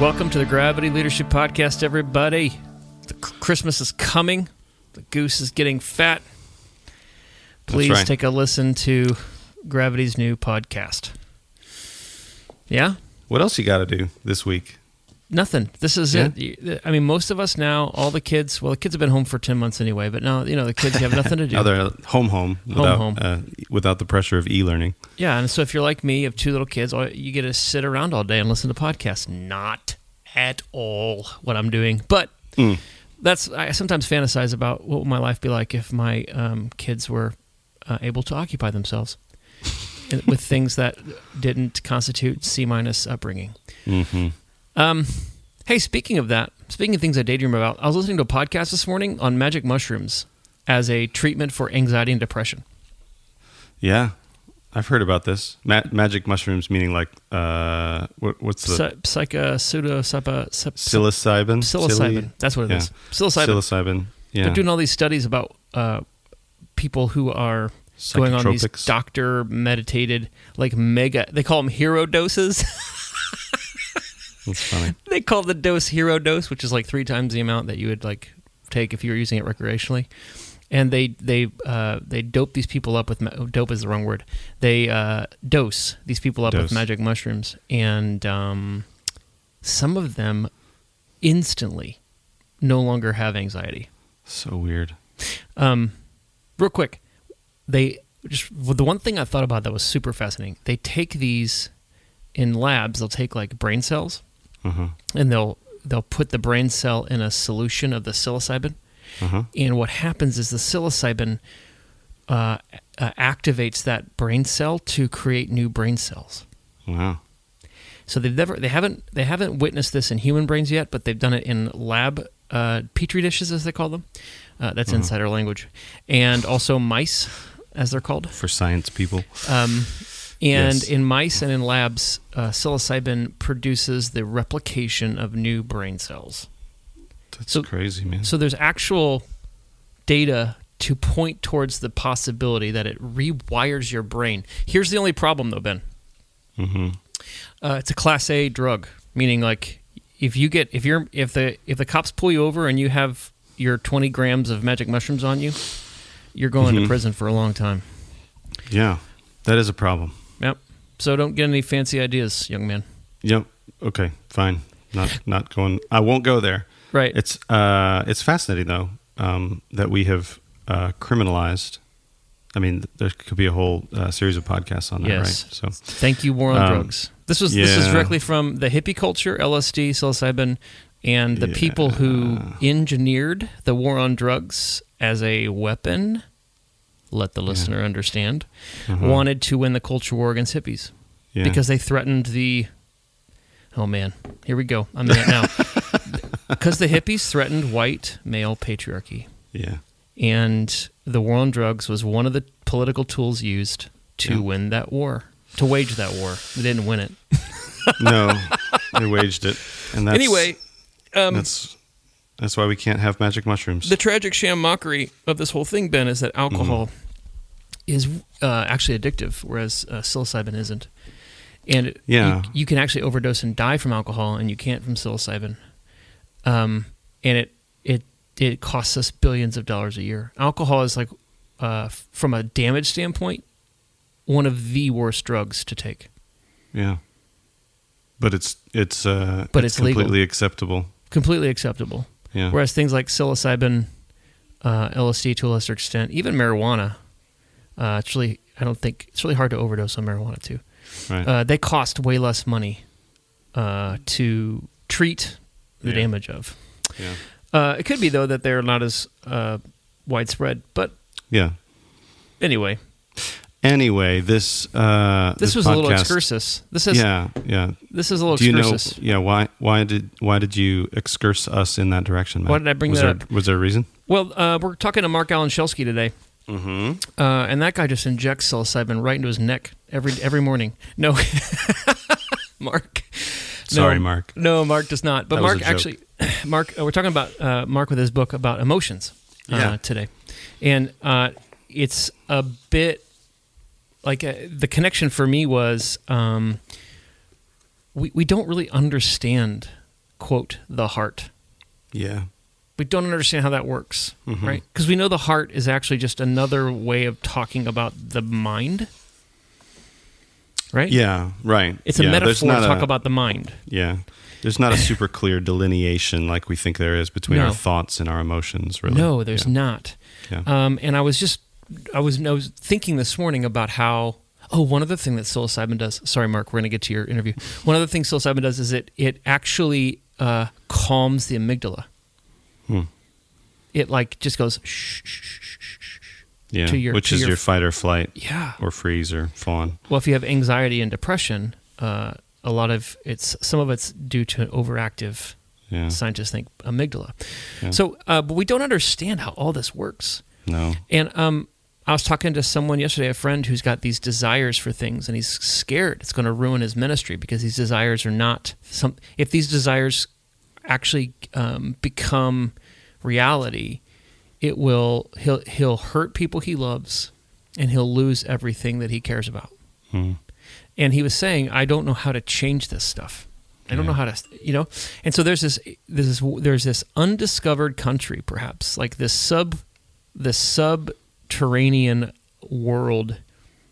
Welcome to the Gravity Leadership Podcast, everybody. The Christmas is coming. The goose is getting fat. Please right. take a listen to Gravity's new podcast. Yeah? What else you got to do this week? Nothing. This is Yeah? it. I mean, most of us now, all the kids, well, the kids have been home for 10 months anyway, but now, you know, the kids have nothing to do. Now they're home, home, without home. Uh, without the pressure of e-learning. Yeah, and so if you're like me, you have two little kids, you get to sit around all day and listen to podcasts. Not at all what I'm doing, but Mm. that's I sometimes fantasize about what would my life be like if my um, kids were uh, able to occupy themselves with things that didn't constitute C minus upbringing. hmm Um, hey, speaking of that, speaking of things I daydream about, I was listening to a podcast this morning on magic mushrooms as a treatment for anxiety and depression. Yeah, I've heard about this. Ma- magic mushrooms, meaning like uh, what, what's the Psy- psycho pseudo psypa, psyp- psilocybin? psilocybin. That's what it yeah. is. Psilocybin. Psilocybin. Yeah. They're doing all these studies about uh, people who are going on these doctor meditated, like mega. They call them hero doses. That's funny. they call the dose hero dose, which is like three times the amount that you would like take if you were using it recreationally. And they they uh, they dope these people up with ma- dope is the wrong word. They uh, dose these people up Dose. with magic mushrooms, and um, some of them instantly no longer have anxiety. So weird. Um, real quick, they just the one thing I thought about that was super fascinating. They take these in labs. They'll take like brain cells, Uh-huh. and they'll they'll put the brain cell in a solution of the psilocybin. Uh-huh. And what happens is the psilocybin uh, uh, activates that brain cell to create new brain cells. Wow. So they've never they haven't they haven't witnessed this in human brains yet, but they've done it in lab uh, petri dishes as they call them. Uh, that's insider language, and also mice as they're called. For science people. Um, and Yes. in mice and in labs, uh, psilocybin produces the replication of new brain cells. That's so- crazy, man. So there's actual data to point towards the possibility that it rewires your brain. Here's the only problem, though, Ben. Mm-hmm. Uh, it's a class A drug, meaning like if you get if you're if the if the cops pull you over and you have your 20 grams of magic mushrooms on you, you're going to Mhm. prison for a long time. Yeah, that is a problem. So don't get any fancy ideas, young man. Yep. Okay. Fine. Not not going. I won't go there. Right. It's uh, it's fascinating though um, that we have uh, criminalized. I mean, there could be a whole uh, series of podcasts on that, Yes. right? So Thank you, War on Um, Drugs. This was yeah. this is directly from the hippie culture, LSD, psilocybin, and the people who engineered the war on drugs as a weapon. Let the listener understand. Uh-huh. Wanted to win the culture war against hippies yeah. because they threatened the. Oh man, here we go. I'm in it now. because the hippies threatened white male patriarchy, Yeah. and the war on drugs was one of the political tools used to Yeah. win that war, to wage that war. They didn't win it. No, they waged it, and that's, anyway, um, that's that's why we can't have magic mushrooms. the tragic sham mockery of this whole thing, Ben, is that alcohol is uh, actually addictive, whereas uh, psilocybin isn't. And Yeah. you, you can actually overdose and die from alcohol, and you can't from psilocybin. Um, and it it it costs us billions of dollars a year. Alcohol is like, uh, from a damage standpoint, one of the worst drugs to take. yeah, but it's it's uh, But it's legal. completely acceptable. Completely acceptable. Yeah, Whereas things like psilocybin, uh, LSD to a lesser extent, even marijuana, uh, it's really I don't think it's really hard to overdose on marijuana too. right. Uh, they cost way less money uh, to treat the Yeah. damage of. yeah, Uh, it could be though that they're not as uh, widespread, but yeah. anyway, Anyway, this uh, this, was a little excursus. This is Yeah, yeah. this is a little Do you know? excursus. Yeah. Why? Why did? Why did you excurse us in that direction? Matt? Why did I bring was that there, Was there a reason? Well, uh, we're talking to Mark Allen Schelske today. Mm-hmm. Uh, and that guy just injects psilocybin right into his neck every every morning. No, Mark. Sorry, No. Mark. No, Mark does not. But That Mark actually, Mark, uh, we're talking about uh, Mark with his book about emotions uh, Yeah. today, and uh, it's a bit like uh, the connection for me was um, we we don't really understand quote the heart. Yeah. We don't understand how that works, Mhm. right? Because we know the heart is actually just another way of talking about the mind, right? Yeah. Right. It's a yeah, metaphor to talk a- about the mind. Yeah. There's not a super clear delineation like we think there is between No. our thoughts and our emotions. Really. No, there's yeah. not. Yeah. Um, and I was just, I was, I was thinking this morning about how. Oh, one other thing that psilocybin does. Sorry, Mark, we're going to get to your interview. One other thing psilocybin does is it it actually uh, calms the amygdala. It like just goes shh, shh, shh, shh, shh, shh. Yeah. to your- Which to is your- your, fight or flight Yeah. or freeze or fawn. Well, if you have anxiety and depression, uh, a lot of it's some of it's due to overactive. Yeah. Scientists think amygdala. Yeah. So, uh, but we don't understand how all this works. No. And um, I was talking to someone yesterday, a friend who's got these desires for things, and he's scared it's going to ruin his ministry because these desires are not some. If these desires actually um, become reality, it will he'll he'll hurt people he loves, and he'll lose everything that he cares about. Hmm. And he was saying, I don't know how to change this stuff. I don't Yeah. know how to, you know. And so there's this, there's this, there's this undiscovered country, perhaps like this sub, this subterranean world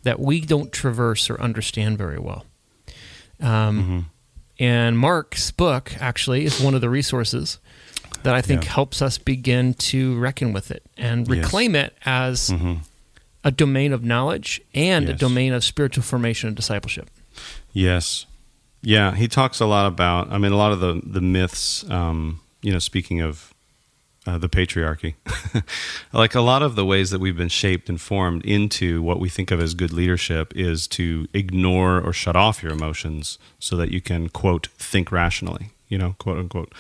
that we don't traverse or understand very well. Um, Mhm. And Mark's book actually is one of the resources that I think Yeah. helps us begin to reckon with it and Yes. reclaim it as Mhm. a domain of knowledge and a domain of spiritual formation and discipleship. Yes. Yeah, he talks a lot about. I mean, a lot of the the myths. Um, you know, speaking of uh, the patriarchy, like a lot of the ways that we've been shaped and formed into what we think of as good leadership is to ignore or shut off your emotions so that you can quote think rationally. You know, quote unquote.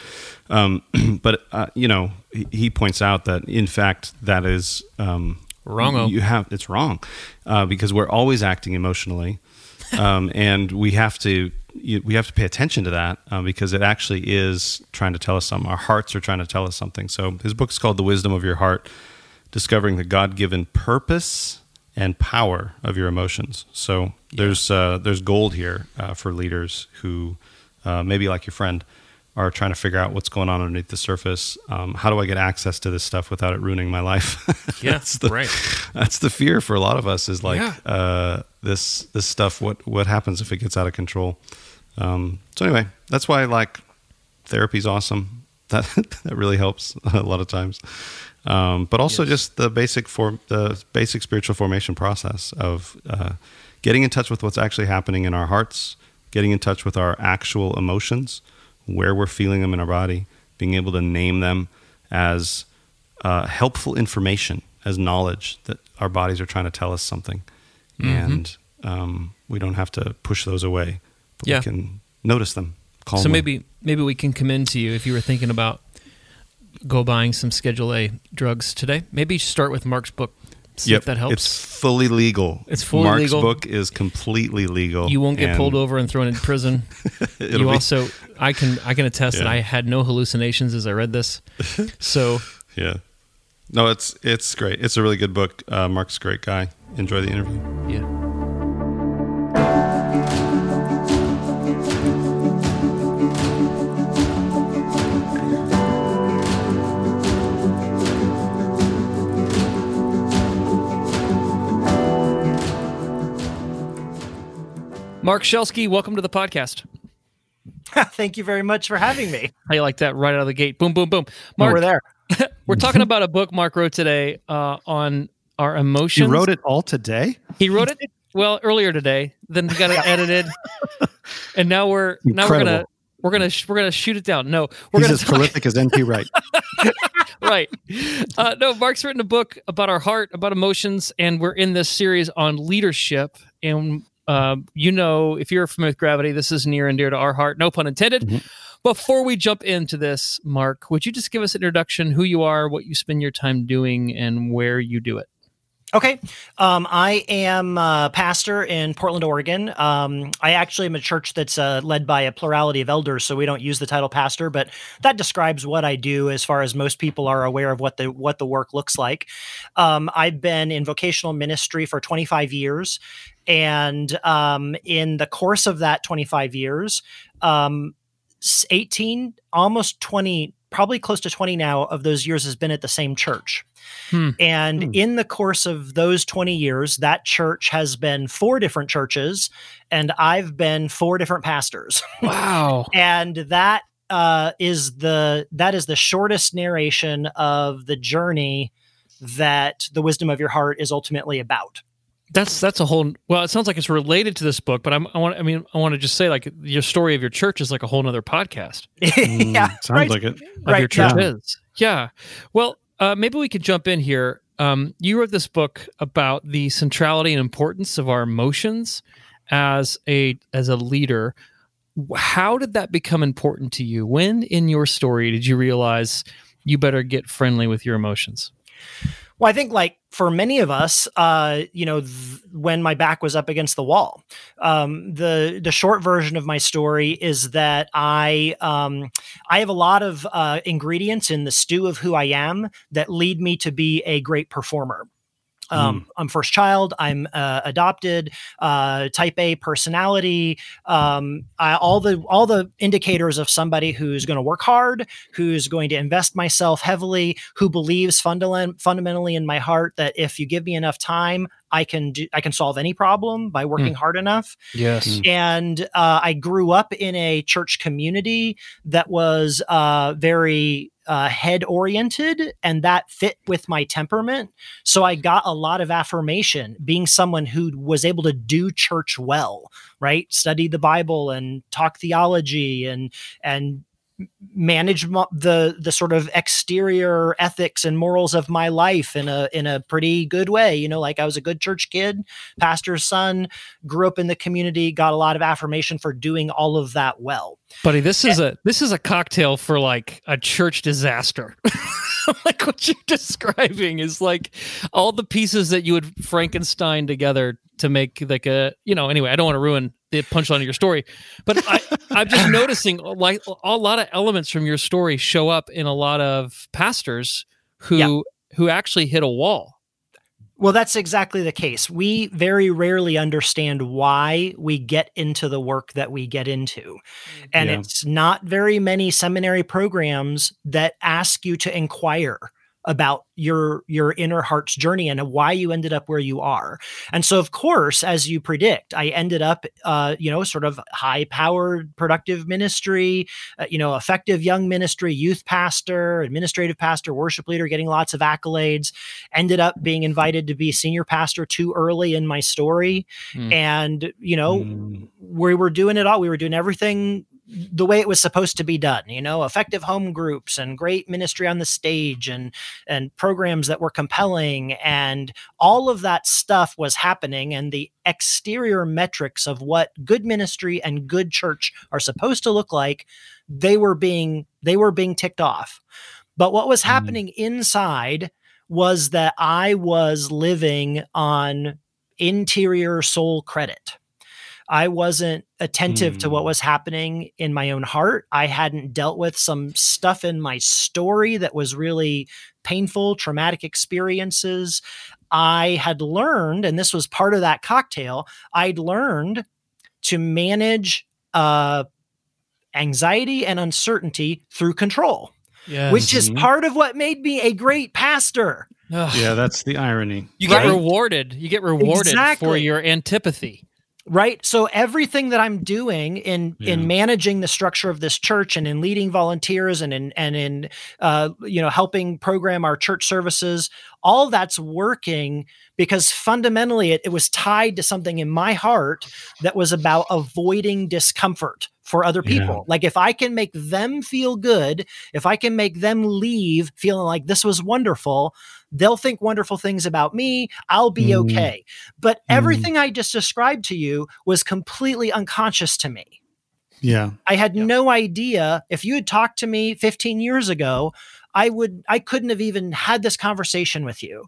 Um, but uh, you know, he, he points out that in fact that is um, Wrongo. You have it's wrong uh, because we're always acting emotionally um, and we have to you, we have to pay attention to that uh, because it actually is trying to tell us something. Our hearts are trying to tell us something. So his book is called "The Wisdom of Your Heart: Discovering the God-given Purpose and Power of Your Emotions." So there's uh, there's gold here uh, for leaders who uh, maybe like your friend are trying to figure out what's going on underneath the surface. Um, how do I get access to this stuff without it ruining my life? Yeah, That's the, right. That's the fear for a lot of us is like Yeah. uh, this this stuff. What what happens if it gets out of control? Um, so anyway, that's why like therapy's awesome. That that really helps a lot of times. Um, but also Yes. just the basic form, the basic spiritual formation process of uh, getting in touch with what's actually happening in our hearts, getting in touch with our actual emotions, where we're feeling them in our body, being able to name them as uh, helpful information, as knowledge that our bodies are trying to tell us something, and um, we don't have to push those away, but Yeah. we can notice them. So maybe maybe we can commend to you if you were thinking about go buying some Schedule A drugs today. Maybe start with Mark's book. See if that helps. It's fully legal. It's fully Mark's legal. book is completely legal. you won't get pulled over and thrown in prison. you be- also, I can, I can attest that I had no hallucinations as I read this. So Yeah. No, it's it's great. It's a really good book. Uh, Mark's a great guy. Enjoy the interview. yeah. Mark Schelske, welcome to the podcast. Thank you very much for having me. How you like that right out of the gate? Boom, boom, boom. Mark, We're there. we're talking about a book Mark wrote today uh, on our emotions. He wrote it all today? He wrote it well earlier today. Then he got it edited, and now we're now we're gonna we're gonna sh- we're gonna shoot it down. No, we're He's gonna as talk, prolific as NT Wright. right. Uh, no, Mark's written a book about our heart, about emotions, and we're in this series on leadership. And um, you know, if you're familiar with Gravity, this is near and dear to our heart. No pun intended. Mhm. Before we jump into this, Mark, would you just give us an introduction, who you are, what you spend your time doing, and where you do it? Okay. Um, I am a pastor in Portland, Oregon. Um, I actually am a church that's uh, led by a plurality of elders, so we don't use the title pastor, but that describes what I do as far as most people are aware of what the what the work looks like. Um, I've been in vocational ministry for 25 years, and um, in the course of that 25 years, um, 18, almost 20, probably close to 20 now of those years has been at the same church. Hmm. And Hmm. in the course of those 20 years, that church has been four different churches, and I've been four different pastors. Wow. and that uh, is the that is the shortest narration of the journey that the wisdom of your heart is ultimately about. That's that's a whole. Well, it sounds like it's related to this book, but I'm, I want. I mean, I want to just say, like, your story of your church is like a whole other podcast. Mm, yeah, sounds right. like it. Of your church yeah. is. Yeah. Well, uh, maybe we could jump in here. Um, you wrote this book about the centrality and importance of our emotions as a as a leader. How did that become important to you? When in your story did you realize you better get friendly with your emotions? Well, I think like for many of us, uh, you know, th- when my back was up against the wall, um, the the short version of my story is that I um, I have a lot of uh, ingredients in the stew of who I am that lead me to be a great performer. Um, I'm first child. I'm uh, adopted. Uh, type A personality. Um, I, all the all the indicators of somebody who's going to work hard, who's going to invest myself heavily, who believes fundament, fundamentally in my heart that if you give me enough time, I can do, I can solve any problem by working hard enough. Yes. Mm. And uh, I grew up in a church community that was uh, very uh, head oriented, and that fit with my temperament. So I got a lot of affirmation being someone who was able to do church well, right? Study the Bible and talk theology and and manage the the sort of exterior ethics and morals of my life in a in a pretty good way you know like i was a good church kid pastor's son grew up in the community got a lot of affirmation for doing all of that well Buddy, this is a this is a cocktail for like a church disaster. like what you're describing is like all the pieces that you would Frankenstein together to make like a you know. Anyway, I don't want to ruin the punchline of your story, but I, I'm just noticing uh, like a lot of elements from your story show up in a lot of pastors who Yeah. who actually hit a wall. well that's exactly the case we very rarely understand why we get into the work that we get into and Yeah. it's not very many seminary programs that ask you to inquire about your your inner heart's journey and why you ended up where you are and so of course as you predict i ended up uh you know sort of high powered productive ministry uh, you know effective young ministry youth pastor administrative pastor worship leader getting lots of accolades ended up being invited to be senior pastor too early in my story Hmm. and you know Mm. we were doing it all. We were doing everything the way it was supposed to be done. You know, effective home groups and great ministry on the stage and and programs that were compelling and all of that stuff was happening and the exterior metrics of what good ministry and good church are supposed to look like they were being they were being ticked off But what was mm-hmm. happening inside was that I was living on interior soul credit. I wasn't attentive to what Mm. was happening in my own heart. I hadn't dealt with some stuff in my story that was really painful, traumatic experiences. I had learned, and this was part of that cocktail, I'd learned to manage uh, anxiety and uncertainty through control, Yes. which is Mhm. part of what made me a great pastor. Ugh. Yeah, that's the irony. You get Right? rewarded. You get rewarded for your antipathy. Right so everything that i'm doing in Yeah. in managing the structure of this church and in leading volunteers and in and in uh, you know helping program our church services all that's working because fundamentally it, it was tied to something in my heart that was about avoiding discomfort for other Yeah. people like if i can make them feel good if i can make them leave feeling like this was wonderful they'll think wonderful things about me i'll be Mm. okay but Mm. everything I just described to you was completely unconscious to me. Yeah. I had Yeah. no idea if you had talked to me 15 years ago, I would I couldn't have even had this conversation with you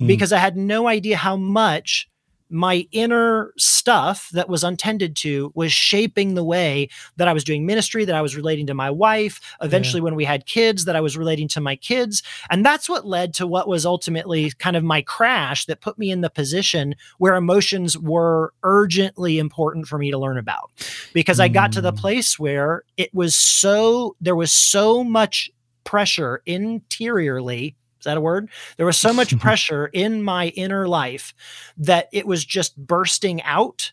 Mm. because I had no idea how much my inner stuff that was untended to was shaping the way that I was doing ministry, that I was relating to my wife, eventually when we had kids, that I was relating to my kids. And that's what led to what was ultimately kind of my crash that put me in the position where emotions were urgently important for me to learn about. Because I got to the Mm. place where it was so, there was so much pressure interiorly. Is that a word? There was so much pressure in my inner life that it was just bursting out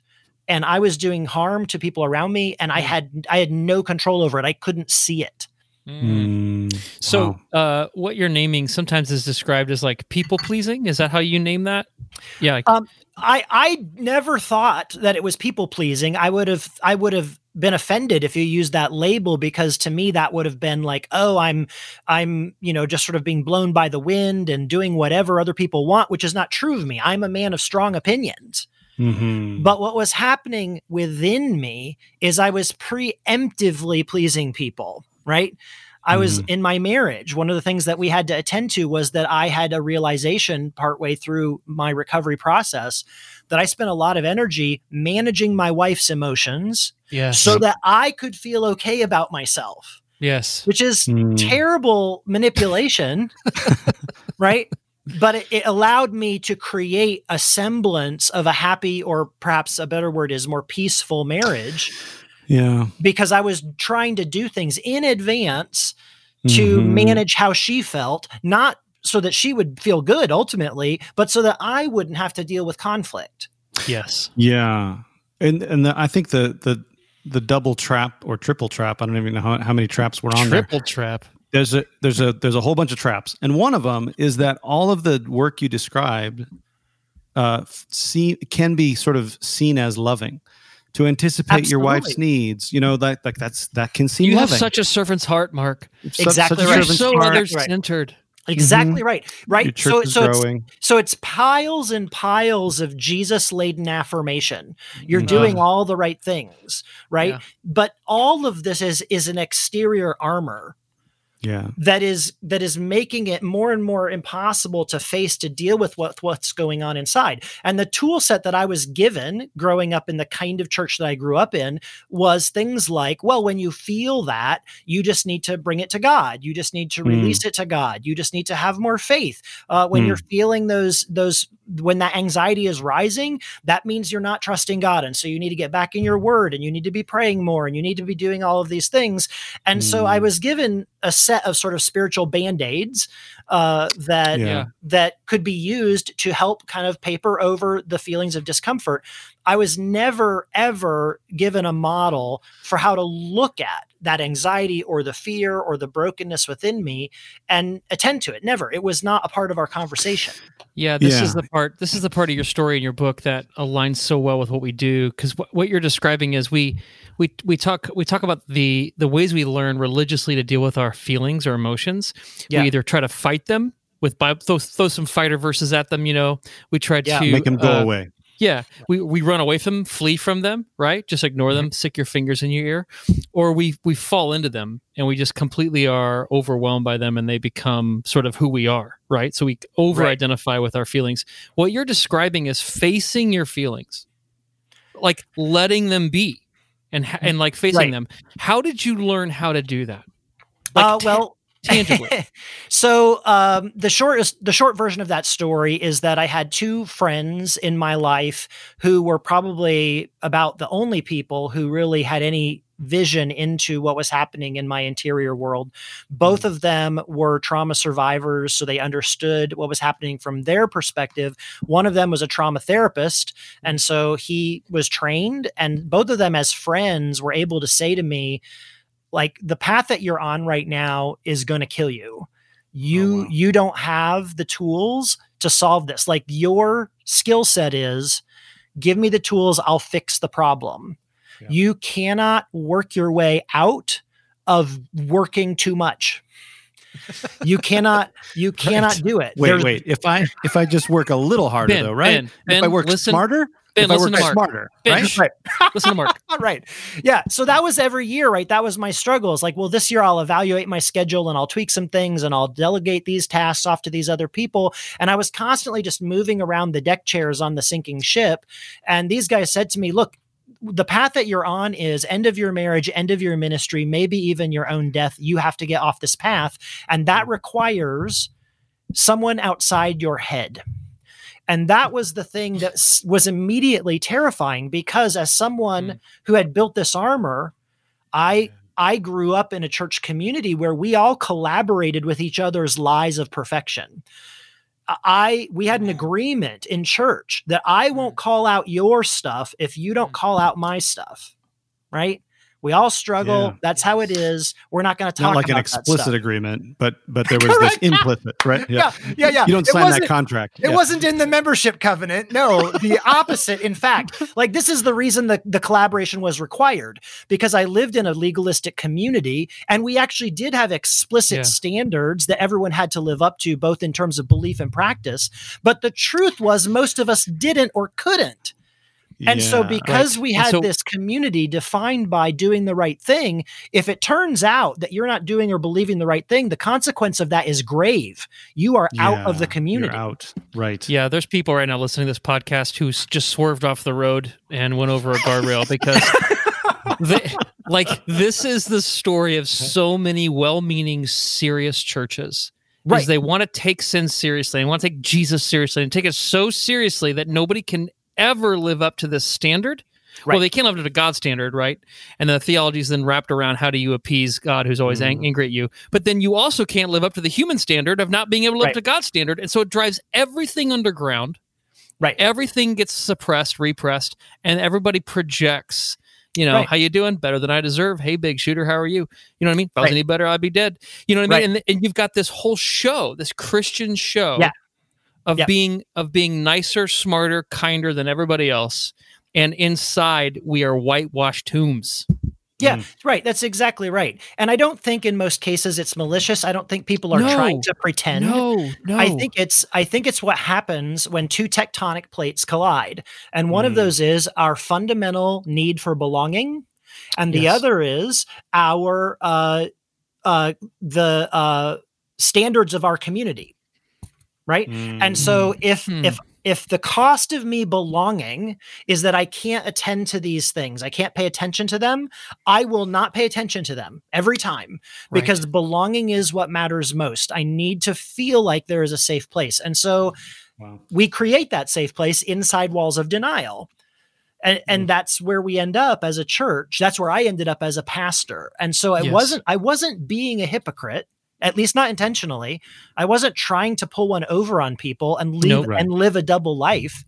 and I was doing harm to people around me and I had I had no control over it. I couldn't see it. Mm. So, Wow. uh, what you're naming sometimes is described as like people pleasing. Is that how you name that? Yeah. Um, I I never thought that it was people pleasing. I would have I would have been offended if you used that label because to me that would have been like, oh, I'm I'm, you know, just sort of being blown by the wind and doing whatever other people want, which is not true of me. I'm a man of strong opinions. Mhm. But what was happening within me is I was preemptively pleasing people, right? I was in my marriage. One of the things that we had to attend to was that I had a realization partway through my recovery process that I spent a lot of energy managing my wife's emotions yes. so that I could feel okay about myself, yes. which is Mm. terrible manipulation, right? But it, it allowed me to create a semblance of a happy, or perhaps a better word is more peaceful marriage Yeah. because I was trying to do things in advance to Mhm. manage how she felt, not so that she would feel good ultimately, but so that I wouldn't have to deal with conflict. Yes. Yeah, and and the, I think the the the double trap or triple trap. I don't even know how, how many traps were on there. Triple trap. There's a there's a there's a whole bunch of traps, and one of them is that all of the work you described, uh, see can be sort of seen as loving. To anticipate your wife's needs, you know that like that's that can seem You have such a servant's heart, Mark. Such- Exactly such a right. You're so heart. other Right. centered. Exactly right. Right. Your church so is so it's, growing. so it's piles and piles of Jesus laden affirmation. You're Mhm. doing all the right things, right? Yeah. But all of this is is an exterior armor Yeah, that is that is making it more and more impossible to face to deal with what what's going on inside. And the tool set that i was given growing up in the kind of church that i grew up in was things like well when you feel that you just need to bring it to god. You just need to Mm. release it to god. You just need to have more faith. Uh, when Mm. you're feeling those those when that anxiety is rising that means you're not trusting god. And so you need to get back in your word and you need to be praying more and you need to be doing all of these things. And so I Mm. was given a set of sort of spiritual band-aids uh, that Yeah. that could be used to help kind of paper over the feelings of discomfort. I was never ever given a model for how to look at that anxiety or the fear or the brokenness within me and attend to it. Never. It was not a part of our conversation. Yeah, this Yeah. is the part. This is the part of your story in your book that aligns so well with what we do. Because what, what you're describing is we we we talk we talk about the the ways we learn religiously to deal with our feelings or emotions. Yeah. We either try to fight them with Bible, throw, throw some fighter verses at them. You know, we try Yeah. to make them go uh, away. Yeah, we, we run away from them, flee from them, right? Just ignore them, stick your fingers in your ear, or we we fall into them and we just completely are overwhelmed by them and they become sort of who we are, right? So we over identify with our feelings. What you're describing is facing your feelings, like letting them be, and and like facing Right. them. How did you learn how to do that? uh, ta- well, tangibly. so um, the short the short version of that story is that I had two friends in my life who were probably about the only people who really had any vision into what was happening in my interior world. Both of them were trauma survivors, so they understood what was happening from their perspective. One of them was a trauma therapist, and so he was trained, and both of them, as friends, were able to say to me, like the path that you're on right now is going to kill you you oh, wow. you don't have the tools to solve this like your skill set is give me the tools i'll fix the problem Yeah. you cannot work your way out of working too much you cannot you cannot do it Wait, There's- wait. If I if I just work a little harder Ben, though, right? Ben, if I work listen- smarter, Ben, listen to Mark. smarter, Ben, right? shh. Listen to Mark. All right. Yeah. So that was every year, right? That was my struggle. It's like, well, this year I'll evaluate my schedule and I'll tweak some things and I'll delegate these tasks off to these other people. And I was constantly just moving around the deck chairs on the sinking ship. And these guys said to me, look, the path that you're on is end of your marriage, end of your ministry, maybe even your own death. You have to get off this path. And that requires someone outside your head. And that was the thing that was immediately terrifying because as someone Mm. who had built this armor, I I grew up in a church community where we all collaborated with each other's lies of perfection. I we had an agreement in church that I won't call out your stuff if you don't call out my stuff. Right? We all struggle. Yeah. That's how it is. We're not going to talk Not like an explicit agreement, but but there was this implicit, right? Yeah, yeah, yeah. You don't It sign that contract. It Yeah. wasn't in the membership covenant. No, the opposite in fact like this is the reason the, the collaboration was required because i lived in a legalistic community and we actually did have explicit Yeah. standards that everyone had to live up to both in terms of belief and practice but the truth was most of us didn't or couldn't and so Yeah. because we And had so- this community defined by doing the right thing if it turns out that you're not doing or believing the right thing the consequence of that is grave you are out of Yeah, the you're community out. Right. Yeah, there's people right now listening to this podcast who just swerved off the road and went over a guardrail because they, like this is the story of so many well-meaning serious churches. Right. They want to take sin seriously and want to take Jesus seriously and take it so seriously that nobody can ever live up to this standard. Well, they can't live up to God's standard, right? And the theology is then wrapped around how do you appease God who's always ang- mm. angry at you. But then you also can't live up to the human standard of not being able to live up to God's standard. And so it drives everything underground right everything gets suppressed repressed and everybody projects you know Right. how you doing better than i deserve hey big shooter how are you you know what i mean if i was Right. any better i'd be dead you know what i mean Right. and, and you've got this whole show this christian show Yeah. Of Yeah. being of being nicer smarter kinder than everybody else and inside we are whitewashed tombs Yeah, right. That's exactly right. And I don't think in most cases it's malicious. I don't think people are No. trying to pretend. no no I think it's I think it's what happens when two tectonic plates collide. And one of Mm. those is our fundamental need for belonging and the Yes. other is our uh uh the uh standards of our community. Right? And so if Hmm. if if the cost of me belonging is that I can't attend to these things, I can't pay attention to them, I will not pay attention to them every time Right. because belonging is what matters most. I need to feel like there is a safe place. And so Wow. we create that safe place inside walls of denial. And, and that's where we end up as a church. That's where I ended up as a pastor. And so I Yes. wasn't I wasn't being a hypocrite, at least not intentionally. I wasn't trying to pull one over on people and leave Nope. Right. and live a double life.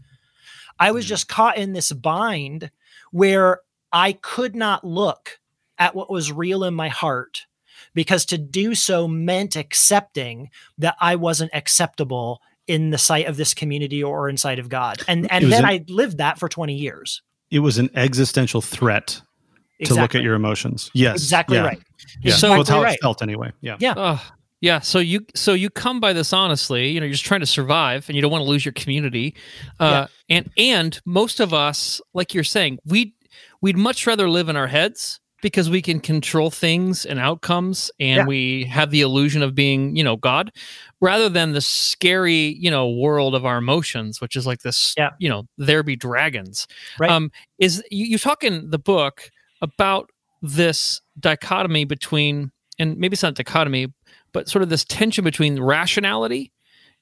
I was mm-hmm. just caught in this bind where I could not look at what was real in my heart because to do so meant accepting that I wasn't acceptable in the sight of this community or inside of God. And and then an- I lived that for 20 years. It was an existential threat to look at your emotions. Yes. Exactly yeah, right. Yeah. So- well, it's how Exactly it felt anyway. Yeah. Yeah. Ugh. Yeah, so you so you come by this honestly, you know, you're just trying to survive and you don't want to lose your community. Uh and and most of us, like you're saying, we we'd much rather live in our heads because we can control things and outcomes and Yeah. we have the illusion of being, you know, God rather than the scary, you know, world of our emotions, which is like this, Yeah. you know, there be dragons. Right. Um is you, you talk in the book about this dichotomy between and maybe it's not dichotomy but sort of this tension between rationality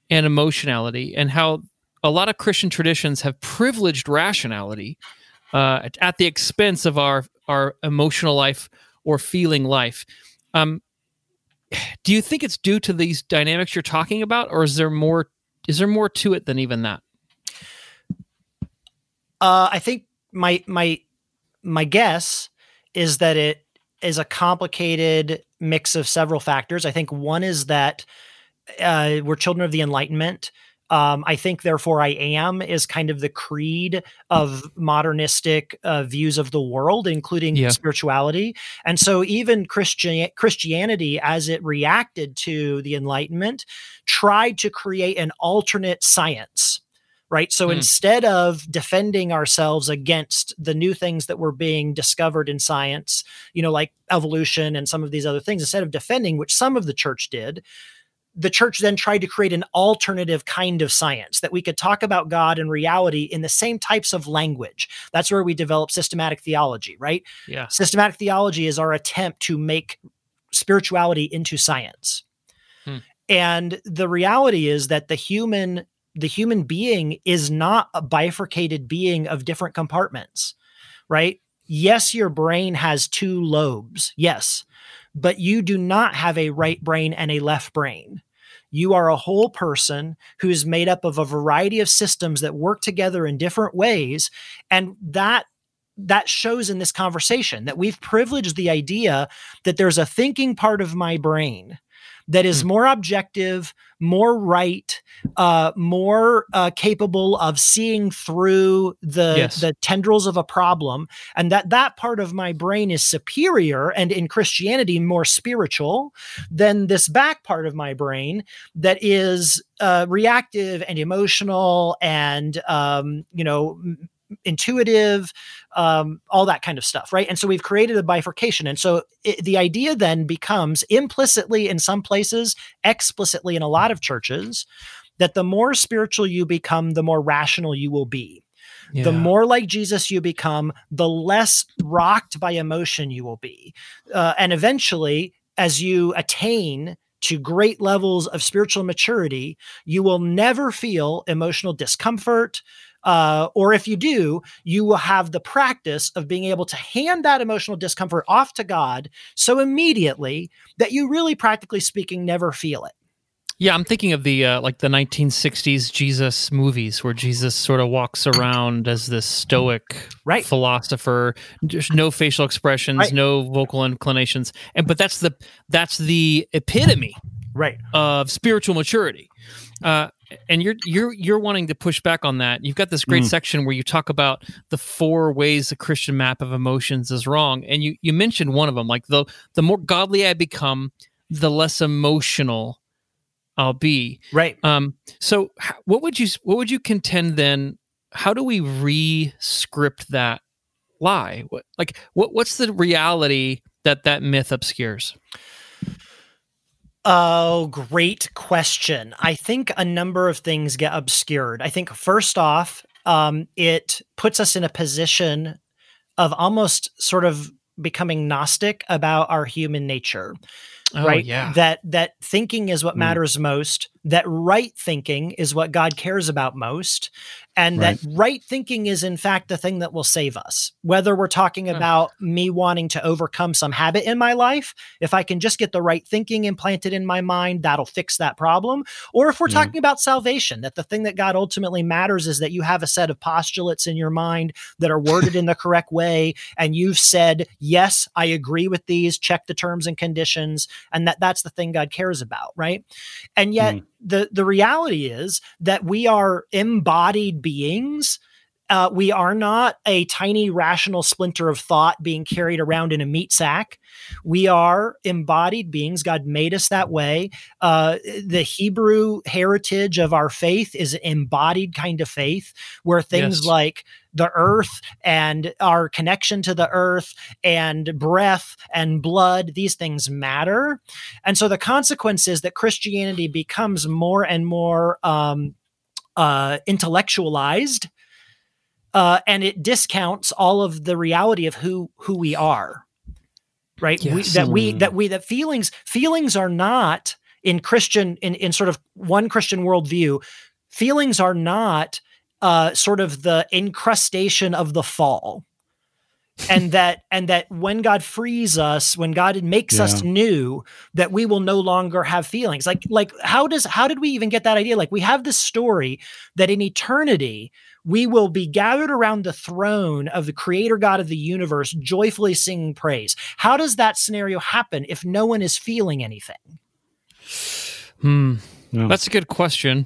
and emotionality and how a lot of christian traditions have privileged rationality uh, at- the expense of our our emotional life or feeling life. Um, do you think it's due to these dynamics you're talking about or is there more is there more to it than even that? Uh, I think my my my guess is that it is a complicated mix of several factors. I think one is that uh, we're children of the Enlightenment. Um, I think, therefore, I am is kind of the creed of modernistic uh, views of the world, including Yeah. spirituality. And so, even Christian Christianity, as it reacted to the Enlightenment, tried to create an alternate science right? So Hmm. instead of defending ourselves against the new things that were being discovered in science, you know, like evolution and some of these other things, instead of defending, which some of the church did, the church then tried to create an alternative kind of science that we could talk about God and reality in the same types of language. That's where we develop systematic theology, right? yeah Systematic theology is our attempt to make spirituality into science. Hmm. And the reality is that the human the human being is not a bifurcated being of different compartments, right? Yes, your brain has two lobes. Yes. But you do not have a right brain and a left brain. You are a whole person who is made up of a variety of systems that work together in different ways. And that that shows in this conversation that we've privileged the idea that there's a thinking part of my brain that is Hmm. more objective, more right, uh, more uh, capable of seeing through the Yes. the tendrils of a problem, and that that part of my brain is superior and in Christianity more spiritual than this back part of my brain that is uh, reactive and emotional and um, you know intuitive um, all that kind of stuff, right? And so we've created a bifurcation. And so it, the idea then becomes implicitly in some places, explicitly in a lot of churches, that the more spiritual you become, the more rational you will be. yeah. The more like Jesus you become, the less rocked by emotion you will be. Uh, and eventually, as you attain to great levels of spiritual maturity, you will never feel emotional discomfort. Uh, or if you do, you will have the practice of being able to hand that emotional discomfort off to God so immediately that you really, practically speaking, never feel it. Yeah, I'm thinking of the uh, like the 1960s Jesus movies where Jesus sort of walks around as this stoic Right. philosopher, just no facial expressions, Right. no vocal inclinations, and but that's the that's the epitome Right. of spiritual maturity. Uh, and you're you're you're wanting to push back on that. You've got this great Mm. section where you talk about the four ways the Christian map of emotions is wrong, and you you mentioned one of them, like the the more godly I become, the less emotional I'll be. Right. Um, so what would you what would you contend then? How do we re-script that lie? What like what what's the reality that that myth obscures? Oh, great question. I think a number of things get obscured. I think first off, um, it puts us in a position of almost sort of becoming gnostic about our human nature. Oh right yeah, that that thinking is what Mm. matters most that right thinking is what god cares about most and that right. thinking is in fact the thing that will save us. Whether we're talking Huh. about me wanting to overcome some habit in my life if i can just get the right thinking implanted in my mind that'll fix that problem. Or if we're Yeah. talking about salvation that the thing that god ultimately matters is that you have a set of postulates in your mind that are worded in the correct way and you've said yes i agree with these check the terms and conditions and that that's the thing god cares about right? And yet hmm. The the reality is that we are embodied beings uh, we are not a tiny rational splinter of thought being carried around in a meat sack. We are embodied beings. God made us that way. Uh, the Hebrew heritage of our faith is an embodied kind of faith where things Yes. like the earth and our connection to the earth and breath and blood, these things matter. And so the consequence is that Christianity becomes more and more um, uh, intellectualized, uh, and it discounts all of the reality of who who we are. Right? We, that we that we that feelings feelings are not in Christian in in sort of one Christian worldview. Feelings are not uh, sort of the incrustation of the fall and that and that when god frees us when god makes us new that we will no longer have feelings like like how does how did we even get that idea like we have this story that in eternity we will be gathered around the throne of the creator god of the universe joyfully singing praise how does that scenario happen if no one is feeling anything Hmm. No. That's a good question.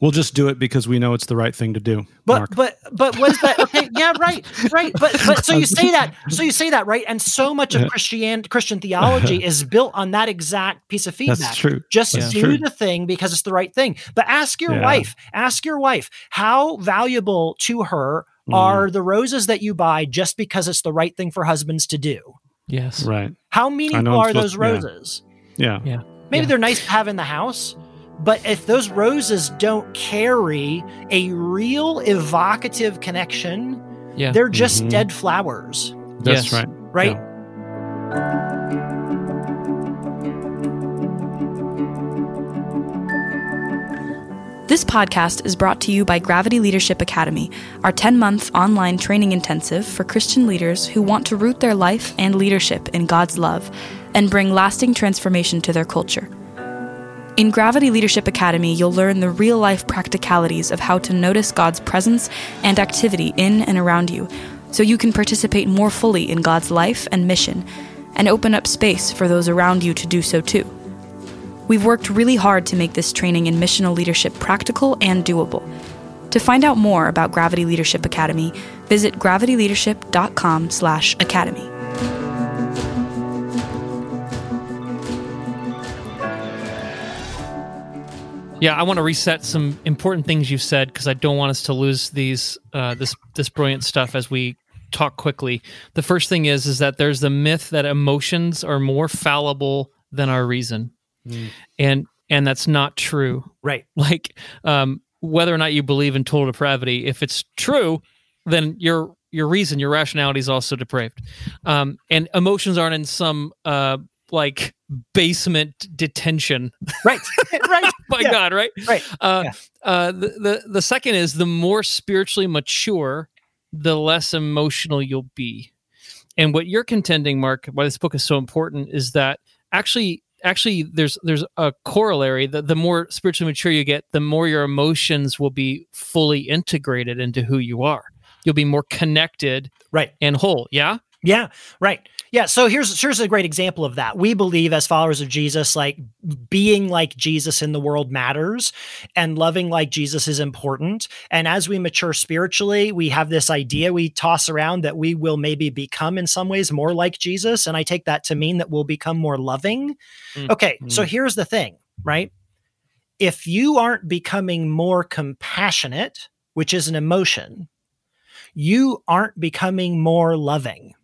We'll just do it because we know it's the right thing to do. But Mark. but but what is that? Okay, yeah, right, right. But but so you say that, so you say that, right? And so much of Christian Christian theology is built on that exact piece of feedback. That's true. Just That's do true. the thing because it's the right thing. But ask your Yeah. wife, ask your wife, how valuable to her Mm. are the roses that you buy just because it's the right thing for husbands to do? Yes. right. How meaningful are supposed- those yeah. roses? Yeah. Yeah. Maybe Yeah. they're nice to have in the house, but if those roses don't carry a real evocative connection, Yeah. they're just Mhm. dead flowers, That's Yes. right. right? Yeah. This podcast is brought to you by Gravity Leadership Academy, our 10 month online training intensive for Christian leaders who want to root their life and leadership in God's love and bring lasting transformation to their culture. In Gravity Leadership Academy, you'll learn the real life practicalities of how to notice God's presence and activity in and around you so you can participate more fully in God's life and mission and open up space for those around you to do so too. We've worked really hard to make this training in missional leadership practical and doable. To find out more about Gravity Leadership Academy, visit gravityleadership.com/academy. Yeah, I want to reset some important things you've said because I don't want us to lose these uh, this this brilliant stuff as we talk quickly. The first thing is is that there's the myth that emotions are more fallible than our reason, and and that's not true. Right. Like um, whether or not you believe in total depravity, if it's true, then your your reason, your rationality is also depraved, um, and emotions aren't in some uh, like basement detention Right. right. my Yeah. God, right? Right. Uh, Yeah. uh, the, the the second is the more spiritually mature, the less emotional you'll be. And what you're contending, Mark, why this book is so important, is that actually, actually, there's there's a corollary. that the more spiritually mature you get, the more your emotions will be fully integrated into who you are. You'll be more connected Right. and whole. Yeah. Yeah, right. Yeah, so here's here's a great example of that. We believe as followers of Jesus like being like Jesus in the world matters and loving like Jesus is important. And as we mature spiritually, we have this idea we toss around that we will maybe become in some ways more like Jesus and I take that to mean that we'll become more loving. Mm. Okay, so here's the thing, right? If you aren't becoming more compassionate, which is an emotion, you aren't becoming more loving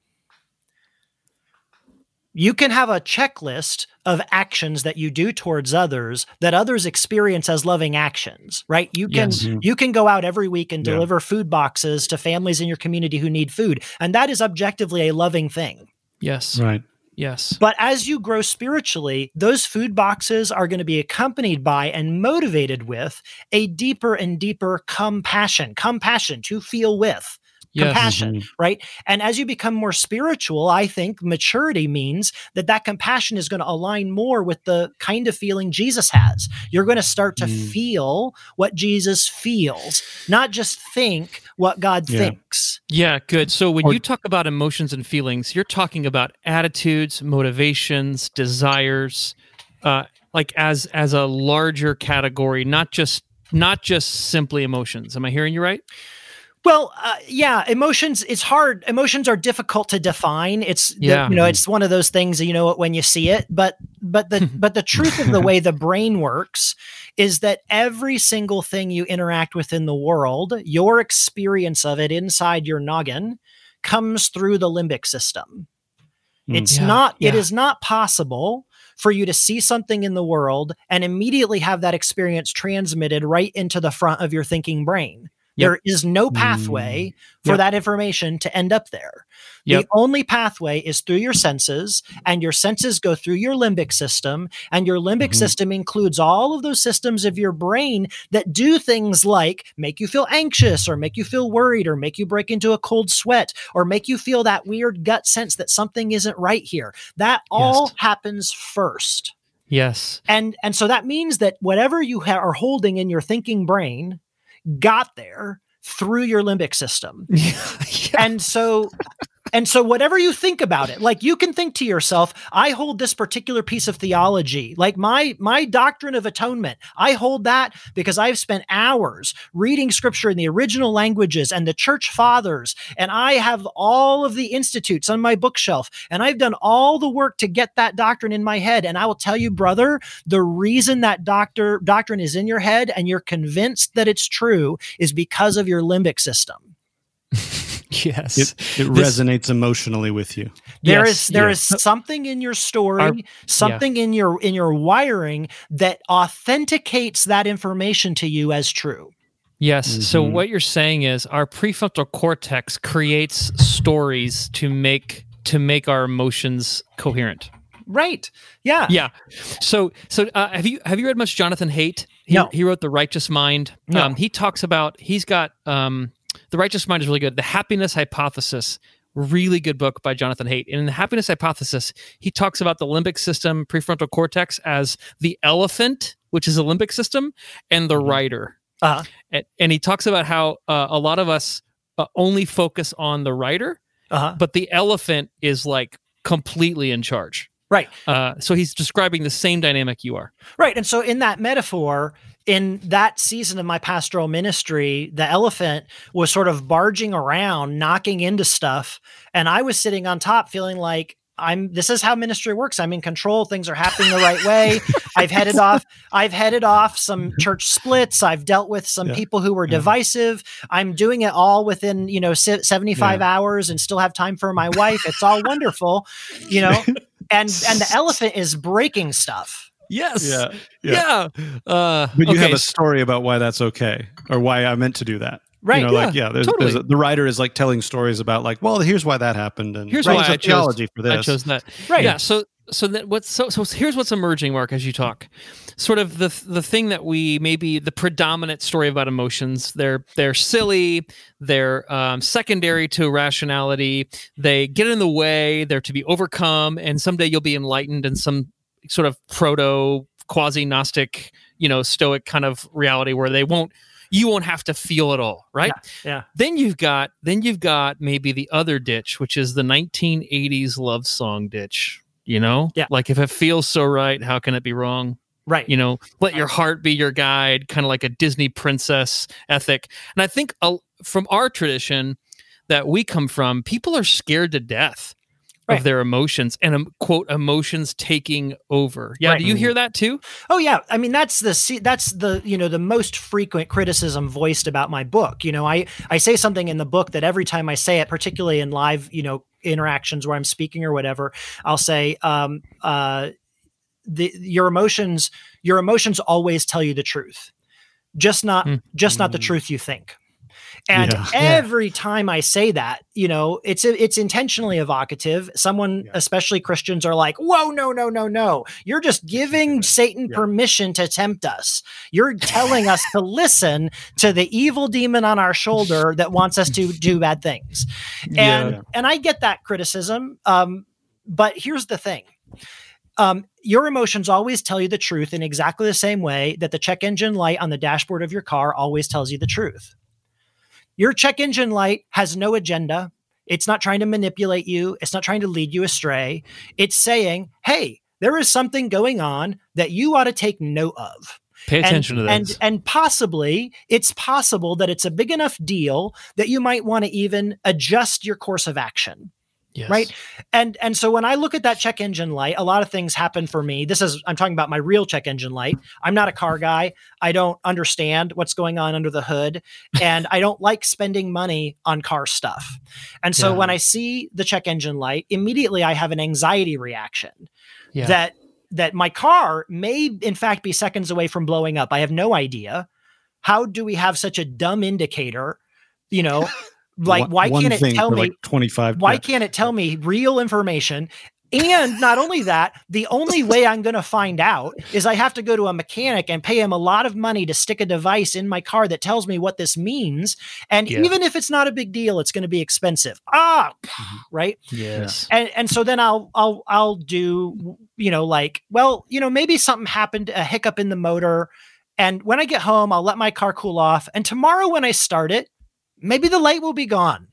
you can have a checklist of actions that you do towards others that others experience as loving actions right you can Yes. Mm-hmm. you can go out every week and Yeah. deliver food boxes to families in your community who need food and that is objectively a loving thing Yes. Right. Yes. but as you grow spiritually those food boxes are going to be accompanied by and motivated with a deeper and deeper compassion compassion to feel with Compassion right and as you become more spiritual i think maturity means that that compassion is going to align more with the kind of feeling jesus has you're going to start to Mm. feel what jesus feels not just think what god Yeah. thinks Yeah, good. So when Or- you talk about emotions and feelings, you're talking about attitudes, motivations, desires, uh, like as as a larger category, not just not just simply emotions. Am I hearing you right? Well, uh, yeah, emotions. It's hard. Emotions are difficult to define. It's the- you know, it's one of those things that you know it when you see it. But but the but the truth of the way the brain works is that every single thing you interact with in the world, your experience of it inside your noggin, comes through the limbic system. Mm. It's Yeah, not. It yeah. is not possible for you to see something in the world and immediately have that experience transmitted right into the front of your thinking brain. Yep. There is no pathway for Yep. that information to end up there. Yep. The only pathway is through your senses, and your senses go through your limbic system, and your limbic Mhm. system includes all of those systems of your brain that do things like make you feel anxious, or make you feel worried, or make you break into a cold sweat, or make you feel that weird gut sense that something isn't right here. That all Yes. happens first. Yes. And and so that means that whatever you ha- are holding in your thinking brain got there through your limbic system. yeah. And so and so whatever you think about it, like you can think to yourself, I hold this particular piece of theology, like my my doctrine of atonement. I hold that because I've spent hours reading scripture in the original languages and the church fathers and I have all of the institutes on my bookshelf and I've done all the work to get that doctrine in my head and I will tell you brother, the reason that doctor doctrine is in your head and you're convinced that it's true is because of your limbic system. yes. It, it This- resonates emotionally with you. There Yes, is there yes. is something in your story, Our- something in your in your wiring that authenticates that information to you as true. Yes. So Mhm. what you're saying is our prefrontal cortex creates stories to make to make our emotions coherent. Right. Yeah. Yeah. So so uh, have you have you read much Jonathan Haidt? He, No. he wrote The Righteous Mind. No. Um, he talks about he's got um, The Righteous Mind is really good. The Happiness Hypothesis, really good book by Jonathan Haidt. And in the Happiness Hypothesis, he talks about the limbic system, prefrontal cortex as the elephant, which is a limbic system, and the Mhm. rider. Uh-huh. And, and he talks about how uh, a lot of us uh, only focus on the rider, Uh-huh. but the elephant is like completely in charge. Right. Uh, so he's describing the same dynamic you are. Right. And so in that metaphor, in that season of my pastoral ministry, the elephant was sort of barging around, knocking into stuff, and I was sitting on top feeling like I'm this is how ministry works. I'm in control. Things are happening the right way. I've headed off I've headed off some mm-hmm. church splits. I've dealt with some Yeah. people who were Yeah. divisive. I'm doing it all within, you know, se- 75 hours and still have time for my wife. It's all wonderful, you know. And and the elephant is breaking stuff. Yes. Yeah. Yeah. Uh, But you have a story about why that's okay or why I meant to do that. Right. You know, like, yeah, there's, totally. there's a, the writer is like telling stories about, like, well, here's why that happened. And Here's why I chose- theology for this. I chose that. Right. Yeah. So so that what's so so here's what's emerging, Mark, as you talk. Sort of the the thing that we maybe the predominant story about emotions. They're they're silly. They're um, secondary to rationality. They get in the way. They're to be overcome. And someday you'll be enlightened and some sort of proto quasi gnostic, you know, stoic kind of reality where they won't. You won't have to feel it all, right? Yeah. then you've got then you've got maybe the other ditch which is the 1980s love song ditch you know Yeah. like if it feels so right how can it be wrong Right. you know let your heart be your guide kind of like a disney princess ethic and i think uh, from our tradition that we come from people are scared to death Right. of their emotions and um, quote emotions taking over yeah Right. do you hear that too Oh yeah, I mean that's the that's the you know the most frequent criticism voiced about my book. You know, I I say something in the book that every time I say it, particularly in live you know interactions where I'm speaking or whatever, I'll say um, uh, the your emotions your emotions always tell you the truth, just not Mm. just not the Mm. truth you think. And Yeah. every time I say that, you know, it's it's intentionally evocative. Someone, Yeah. especially Christians, are like, "Whoa, no, no, no, no! You're just giving Satan Yeah. permission to tempt us. You're telling us to listen to the evil demon on our shoulder that wants us to do bad things." And Yeah. and I get that criticism. Um, but here's the thing. Um, your emotions always tell you the truth in exactly the same way that the check engine light on the dashboard of your car always tells you the truth. Your check engine light has no agenda. It's not trying to manipulate you. It's not trying to lead you astray. It's saying, hey, there is something going on that you ought to take note of. Pay And- attention to and this. and possibly it's possible that it's a big enough deal that you might want to even adjust your course of action yes. right and and so when i look at that check engine light a lot of things happen for me. This is i'm talking about my real check engine light. I'm not a car guy. I don't understand what's going on under the hood and i don't like spending money on car stuff. And so Yeah. when i see the check engine light immediately i have an anxiety reaction Yeah. that that my car may in fact be seconds away from blowing up. I have no idea. How do we have such a dumb indicator you know like why one can't it tell for me like 25 why yeah. can't it tell me real information? And not only that, the only way I'm going to find out is I have to go to a mechanic and pay him a lot of money to stick a device in my car that tells me what this means. And Yeah. even if it's not a big deal, it's going to be expensive. Ah, right. yes. And and so then I'll I'll I'll do you know like well you know maybe something happened a hiccup in the motor, and when I get home I'll let my car cool off, and tomorrow when I start it, maybe the light will be gone.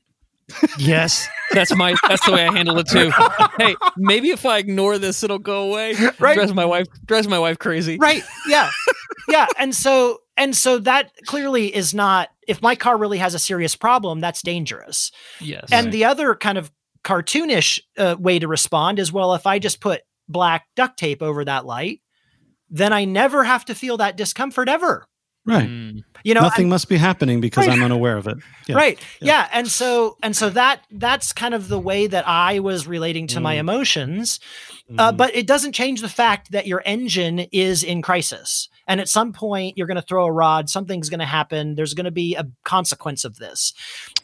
Yes, that's my that's the way I handle it too. hey, maybe if I ignore this, it'll go away. Right. Drives my wife drives my wife crazy. right yeah yeah and so and so that clearly is not if my car really has a serious problem that's dangerous Yes. and the other kind of cartoonish uh, way to respond is well if i just put black duct tape over that light then i never have to feel that discomfort ever right Mm, you know nothing must be happening because Right. i'm unaware of it yeah. right yeah. and so and so that that's kind of the way that i was relating to my Mm. emotions uh, Mhm. but it doesn't change the fact that your engine is in crisis and at some point you're going to throw a rod something's going to happen there's going to be a consequence of this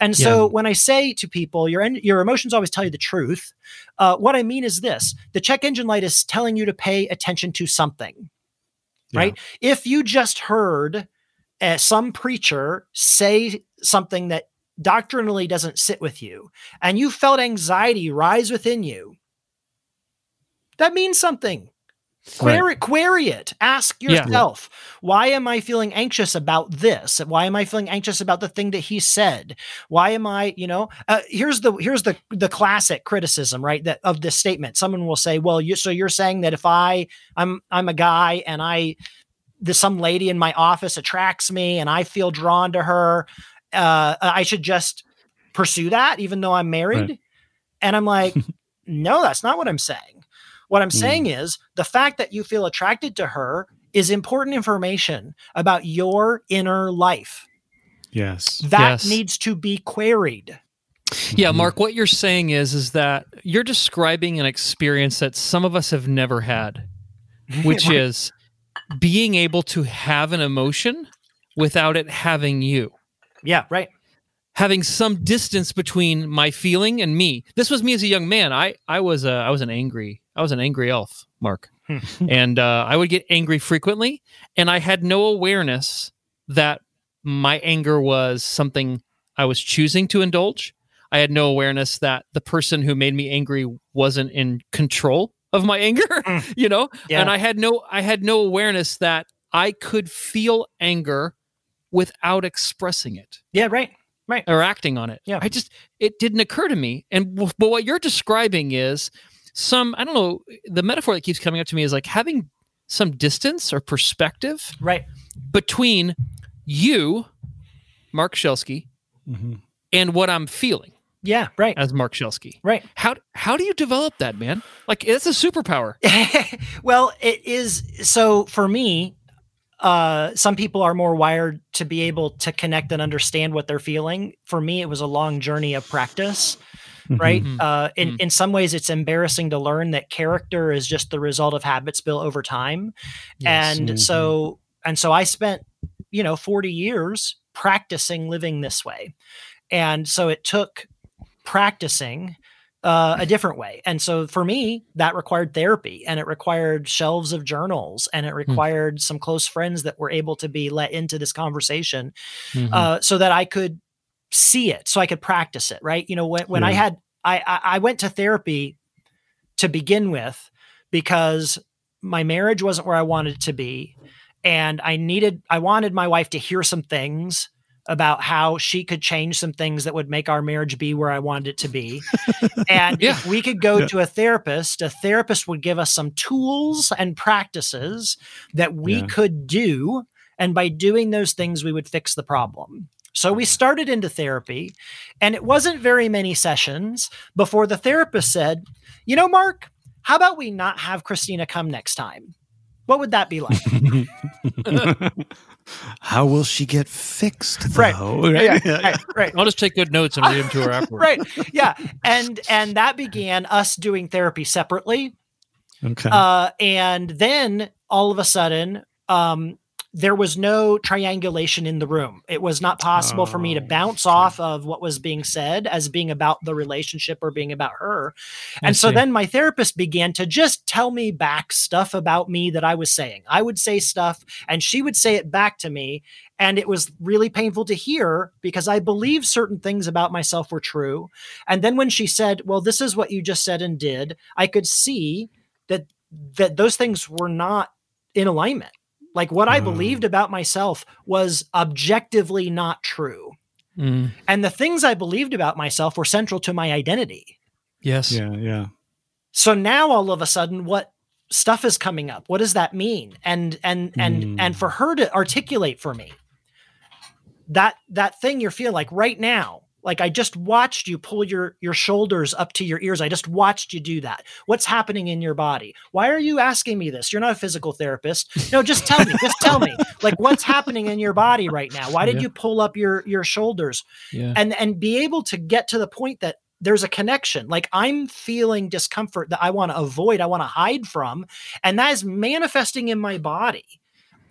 and so when i say to people your en- your emotions always tell you the truth uh, what i mean is this the check engine light is telling you to pay attention to something Yeah. right if you just heard uh, some preacher say something that doctrinally doesn't sit with you and you felt anxiety rise within you that means something. Query query it. Ask Yeah. yourself why am i feeling anxious about this? Why am i feeling anxious about the thing that he said? Why am i you know uh, here's the here's the the classic criticism right that of this statement. Someone will say well you so you're saying that if i i'm i'm a guy and i there's some lady in my office attracts me and i feel drawn to her uh i should just pursue that even though i'm married? And i'm like no that's not what i'm saying. What i'm Mm. saying is the fact that you feel attracted to her is important information about your inner life. Yes. That Yes. needs to be queried. Yeah, Mhm. Mark, what you're saying is is that you're describing an experience that some of us have never had, which is being able to have an emotion without it having you. yeah right Having some distance between my feeling and me. This was me as a young man. I I was a I was an angry I was an angry elf, Mark, Hmm. and uh, I would get angry frequently, and I had no awareness that my anger was something I was choosing to indulge. I had no awareness that the person who made me angry wasn't in control of my anger, Mm. you know? Yeah. And I had no I had no awareness that I could feel anger without expressing it yeah right Right. or acting on it. Yeah. I just it didn't occur to me. And but what you're describing is some I don't know the metaphor that keeps coming up to me is like having some distance or perspective right between you, Mark Schelske, Mhm. and what I'm feeling yeah right as Mark Schelske. right How how do you develop that, man? Like it's a superpower. well, it is so for me. Uh, some people are more wired to be able to connect and understand what they're feeling. For me, it was a long journey of practice, right? Mhm. Uh, in Mhm. in some ways, it's embarrassing to learn that character is just the result of habits built over time, and Mhm. so and so I spent you know forty years practicing living this way, and so it took practicing uh, a different way. And so for me, that required therapy and it required shelves of journals and it required some close friends that were able to be let into this conversation Mhm. uh, so that I could see it, so I could practice it. Right. You know, when, when I had, I, I, I went to therapy to begin with because my marriage wasn't where I wanted it to be. And I needed, I wanted my wife to hear some things about how she could change some things that would make our marriage be where I wanted it to be. and Yeah. if we could go Yeah. to a therapist, a therapist would give us some tools and practices that we Yeah. could do. And by doing those things, we would fix the problem. So we started into therapy, and it wasn't very many sessions before the therapist said, You know, Mark, how about we not have Christina come next time? What would that be like? How will she get fixed? Right. Though? yeah, right, right. I'll just take good notes and read them to her afterwards. right yeah and and that began us doing therapy separately Okay. uh and then all of a sudden um there was no triangulation in the room. It was not possible for me to Oh, bounce okay. off of what was being said as being about the relationship or being about her. I And so then my therapist began to just tell me back stuff about me that I was saying. I would say stuff and she would say it back to me. And it was really painful to hear because I believed certain things about myself were true. And then when she said, Well, this is what you just said and did, I could see that that those things were not in alignment. Like what I Mm. believed about myself was objectively not true. Mm, And the things I believed about myself were central to my identity. yes. yeah, yeah. So now all of a sudden what stuff is coming up? What does that mean? And and and Mm. and for her to articulate for me that that thing you're feeling like right now like i just watched you pull your your shoulders up to your ears. I just watched you do that. What's happening in your body? Why are you asking me this? You're not a physical therapist. No just tell me just tell me like what's happening in your body right now? Why did Yeah. you pull up your your shoulders? Yeah. and and be able to get to the point that there's a connection. Like i'm feeling discomfort that i want to avoid i want to hide from and that is manifesting in my body.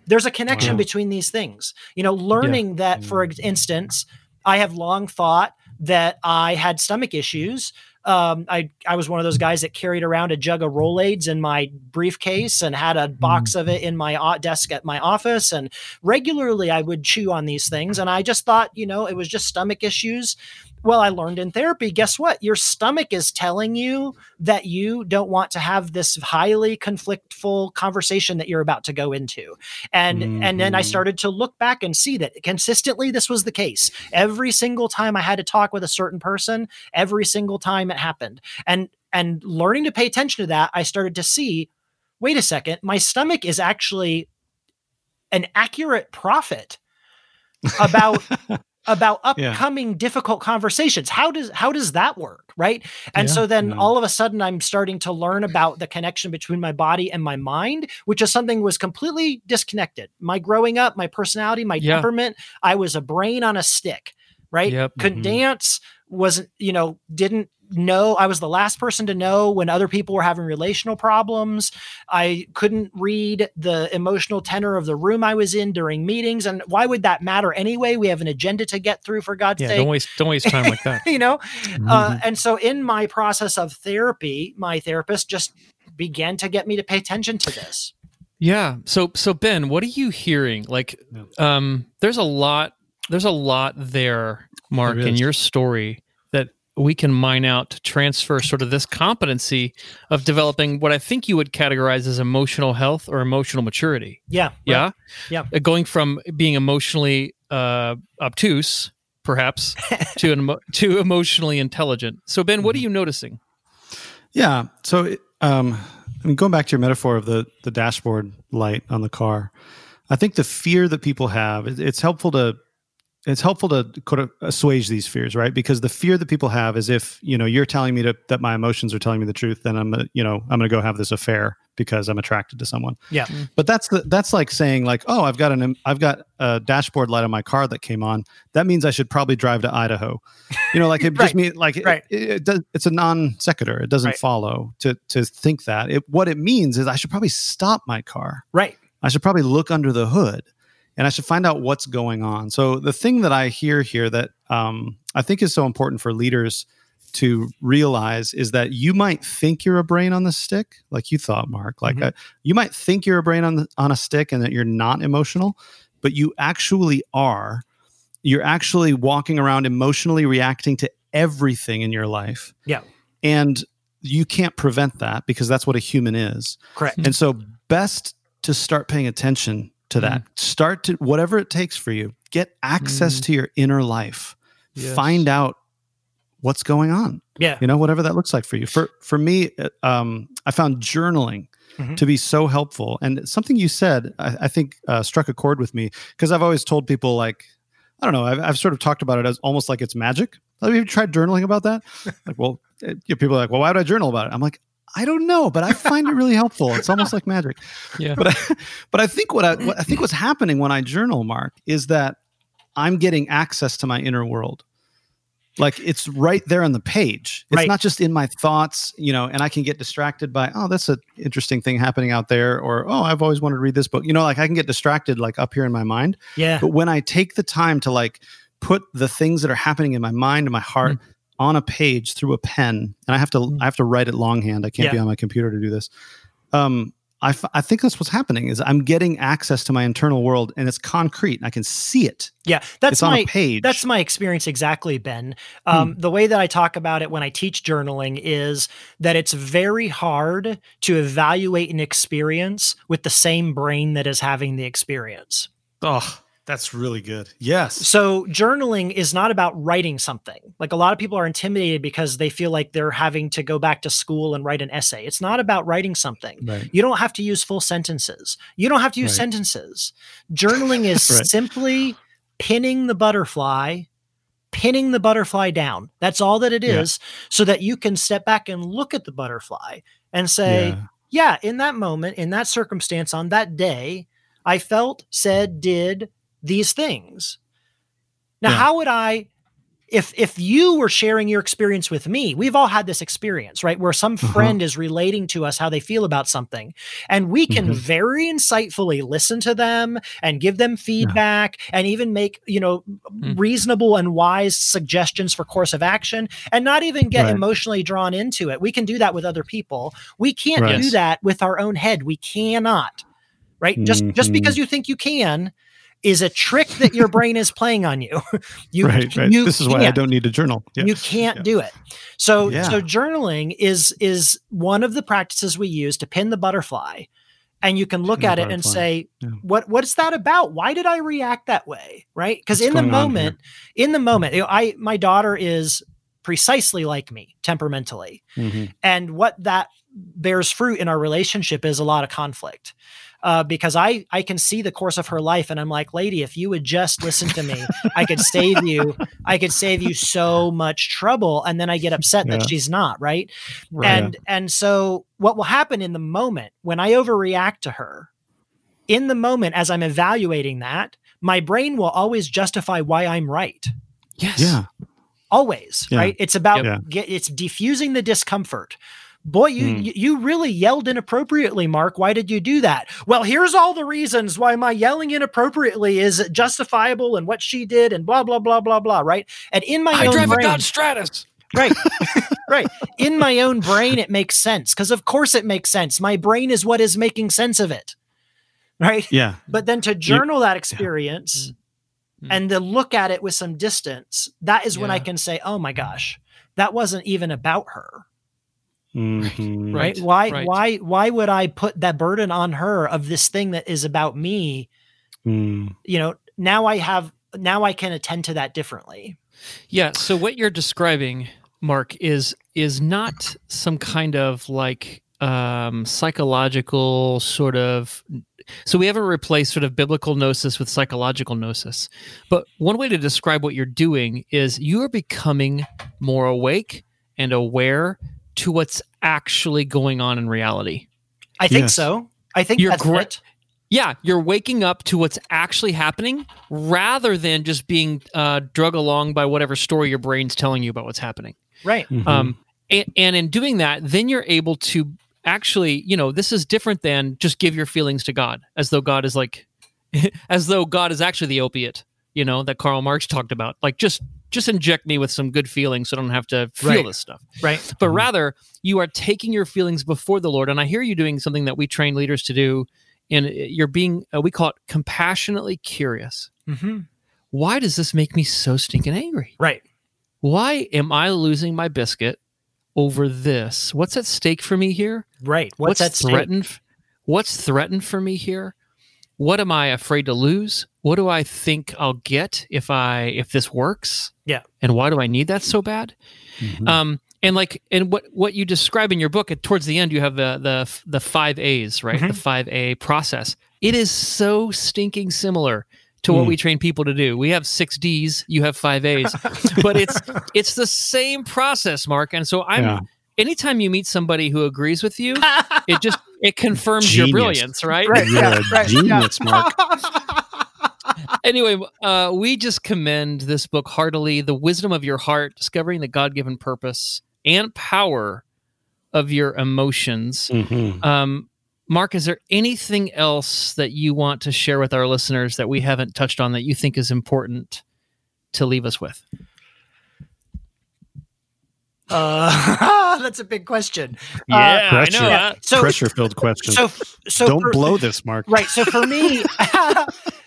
There's a connection Wow. between these things. You know learning that for ex- instance i have long thought that i had stomach issues um, I, I was one of those guys that carried around a jug of Rolaids in my briefcase and had a box of it in my desk at my office. And regularly I would chew on these things. And I just thought, you know, it was just stomach issues. Well, I learned in therapy, guess what? Your stomach is telling you that you don't want to have this highly conflictful conversation that you're about to go into. And and then I Mhm. started to look back and see that consistently this was the case. Every single time I had to talk with a certain person, every single time it happened. And and learning to pay attention to that, I started to see, wait a second, my stomach is actually an accurate prophet about about Yeah. upcoming difficult conversations how does how does that work right and Yeah. so then Yeah. all of a sudden i'm starting to learn about the connection between my body and my mind which is something was completely disconnected my growing up my personality my Yeah. temperament i was a brain on a stick right Yep. couldn't Mhm. dance wasn't you know didn't know i was the last person to know when other people were having relational problems i couldn't read the emotional tenor of the room i was in during meetings and why would that matter anyway we have an agenda to get through for god's Yeah. sake Don't waste don't waste time like that. you know Mm-hmm. uh, and so in my process of therapy my therapist just began to get me to pay attention to this Yeah. So so Ben, what are you hearing? Like um there's a lot there's a lot there, Mark, There in your story that we can mine out to transfer sort of this competency of developing what I think you would categorize as emotional health or emotional maturity. yeah right. Yeah. Yeah. Uh, Going from being emotionally uh obtuse, perhaps, to an emo- to emotionally intelligent. So Ben, what are Mm-hmm. you noticing? Yeah. So, it- um, I mean, going back to your metaphor of the the dashboard light on the car, I think the fear that people have, it, it's helpful to it's helpful to kind of assuage these fears, right? Because the fear that people have is if you know you're telling me to, that my emotions are telling me the truth, then I'm gonna, you know I'm going to go have this affair because I'm attracted to someone. Yeah. Mm. But that's the that's like saying like, oh, I've got an I've got a dashboard light on my car that came on. That means I should probably drive to Idaho. You know, like it Right. just mean like it- Right. it, it does, it's a non sequitur. It doesn't Right. follow to to think that. It what it means is I should probably stop my car. right I should probably look under the hood and I should find out what's going on. So the thing that I hear here that um, I think is so important for leaders to realize is that you might think you're a brain on the stick, like you thought, Mark. Like Mhm. uh, you might think you're a brain on the, on a stick and that you're not emotional, but you actually are. You're actually walking around emotionally reacting to everything in your life. Yeah. And you can't prevent that because that's what a human is. correct And so, best to start paying attention to that. Start to whatever it takes for you. get access Mm. to your inner life. Yes. Find out what's going on. Yeah. You know, whatever that looks like for you. For for me, uh, um, I found journaling Mhm. to be so helpful. And something you said, I, I think, uh, struck a chord with me because I've always told people like, I don't know, I've, I've sort of talked about it as almost like it's magic. Have you tried journaling about that? like, well, uh, you know, people are like, well, why would I journal about it? I'm like, I don't know, but I find it really helpful. It's almost like magic. Yeah. But I, but I think what I what I think what's happening when I journal, Mark, is that I'm getting access to my inner world. Like it's right there on the page. It's Right. not just in my thoughts, you know, and I can get distracted by, oh, that's an interesting thing happening out there, or oh, I've always wanted to read this book. You know, like I can get distracted like up here in my mind. Yeah. But when I take the time to like put the things that are happening in my mind and my heart mm. On a page through a pen, and I have to I have to write it longhand. I can't be on my computer to do this. Um, I, f- I think that's what's happening is I'm getting access to my internal world and it's concrete. I can see it. Yeah, that's it's on my a page. that's my experience exactly, Ben. Um, The way that I talk about it when I teach journaling is that it's very hard to evaluate an experience with the same brain that is having the experience. oh, that's really good. Yes. So journaling is not about writing something. Like a lot of people are intimidated because they feel like they're having to go back to school and write an essay. It's not about writing something. Right. You don't have to use full sentences. You don't have to use Right. sentences. Journaling is Right. simply pinning the butterfly, pinning the butterfly down. That's all that it is Yeah. so that you can step back and look at the butterfly and say, Yeah. yeah, in that moment, in that circumstance, on that day, I felt, said, did these things. Now, Yeah. how would I, if if you were sharing your experience with me, we've all had this experience, right? Where some Uh-huh. friend is relating to us how they feel about something, and we can Mhm. very insightfully listen to them and give them feedback, and even make you know Mm. reasonable and wise suggestions for course of action, and not even get Right. emotionally drawn into it. We can do that with other people. We can't Right. do that with our own head. We cannot. Right? Just just Mhm. because you think you can is a trick that your brain is playing on you. you right. Right. you this is why I don't need a journal. Yeah. You can't Yeah. do it. So Yeah. so journaling is is one of the practices we use to pin the butterfly. And you can look Pin at it and say, what what's that about? Why did I react that way? Right? Because in the going on here? moment, in the moment, you know, I my daughter is precisely like me temperamentally. Mhm. And what that bears fruit in our relationship is a lot of conflict. Uh, because I I can see the course of her life, and I'm like, lady, if you would just listen to me, I could save you. I could save you so much trouble. And then I get upset Yeah. that she's not right. Right. And and so what will happen in the moment when I overreact to her, in the moment as I'm evaluating that, my brain will always justify why I'm right yes. Yeah. always Yeah. right it's about Yeah. get, it's diffusing the discomfort boy you, Mm. you you really yelled inappropriately mark. Why did you do that? Well here's all the reasons why my yelling inappropriately is justifiable and what she did and blah blah blah blah blah right? And in my I own drive a Dodge Stratus. right. Right. In my own brain it makes sense because of course it makes sense. My brain is what is making sense of it. Right? Yeah. but then to journal that experience Mm. and to look at it with some distance, that is when I can say, oh my gosh, that wasn't even about her. Mhm. Right. Right, Why right. why why would I put that burden on her of this thing that is about me? Mm. You know, now I have now I can attend to that differently. Yeah. So what you're describing, Mark, is is not some kind of like um, psychological sort of. So we haven't replaced sort of biblical gnosis with psychological gnosis, but one way to describe what you're doing is you are becoming more awake and aware to what's actually going on in reality. I think Yes. so. I think You're that's gre- it. Yeah, you're waking up to what's actually happening rather than just being uh, drug along by whatever story your brain's telling you about what's happening. Right. Mhm. Um, and, and in doing that, then you're able to actually, you know, this is different than just give your feelings to God, as though God is like, as though God is actually the opiate, you know, that Karl Marx talked about. Like, just just inject me with some good feelings, so I don't have to feel Right. this stuff. Right. But rather, you are taking your feelings before the Lord. And I hear you doing something that we train leaders to do, and you're being, uh, we call it compassionately curious. hmm Why does this make me so stinking angry? Right. why am I losing my biscuit over this? What's at stake for me here? Right. What's, at stake? threatened? What's threatened for me here? What am I afraid to lose? What do I think I'll get if I if this works? Yeah. And why do I need that so bad? Mhm. Um, and like, and what what you describe in your book, at towards the end, you have the the the five A's, right? Mhm. The five A process. It is so stinking similar to what Mm. we train people to do. We have six D's, you have five A's, but it's it's the same process, Mark. And so I'm. Yeah. Anytime you meet somebody who agrees with you, it just it confirms your brilliance, right? Right. You're yeah, a right, yeah. genius, Mark. anyway, uh, we just commend this book heartily. The wisdom of your heart, discovering the God given purpose and power of your emotions. Mhm. Um, Mark, is there anything else that you want to share with our listeners that we haven't touched on that you think is important to leave us with? Uh, that's a big question. Yeah, I pressure. know. Yeah. huh? So, Pressure filled question. so, so Don't for- blow this, Mark. Right. So for me,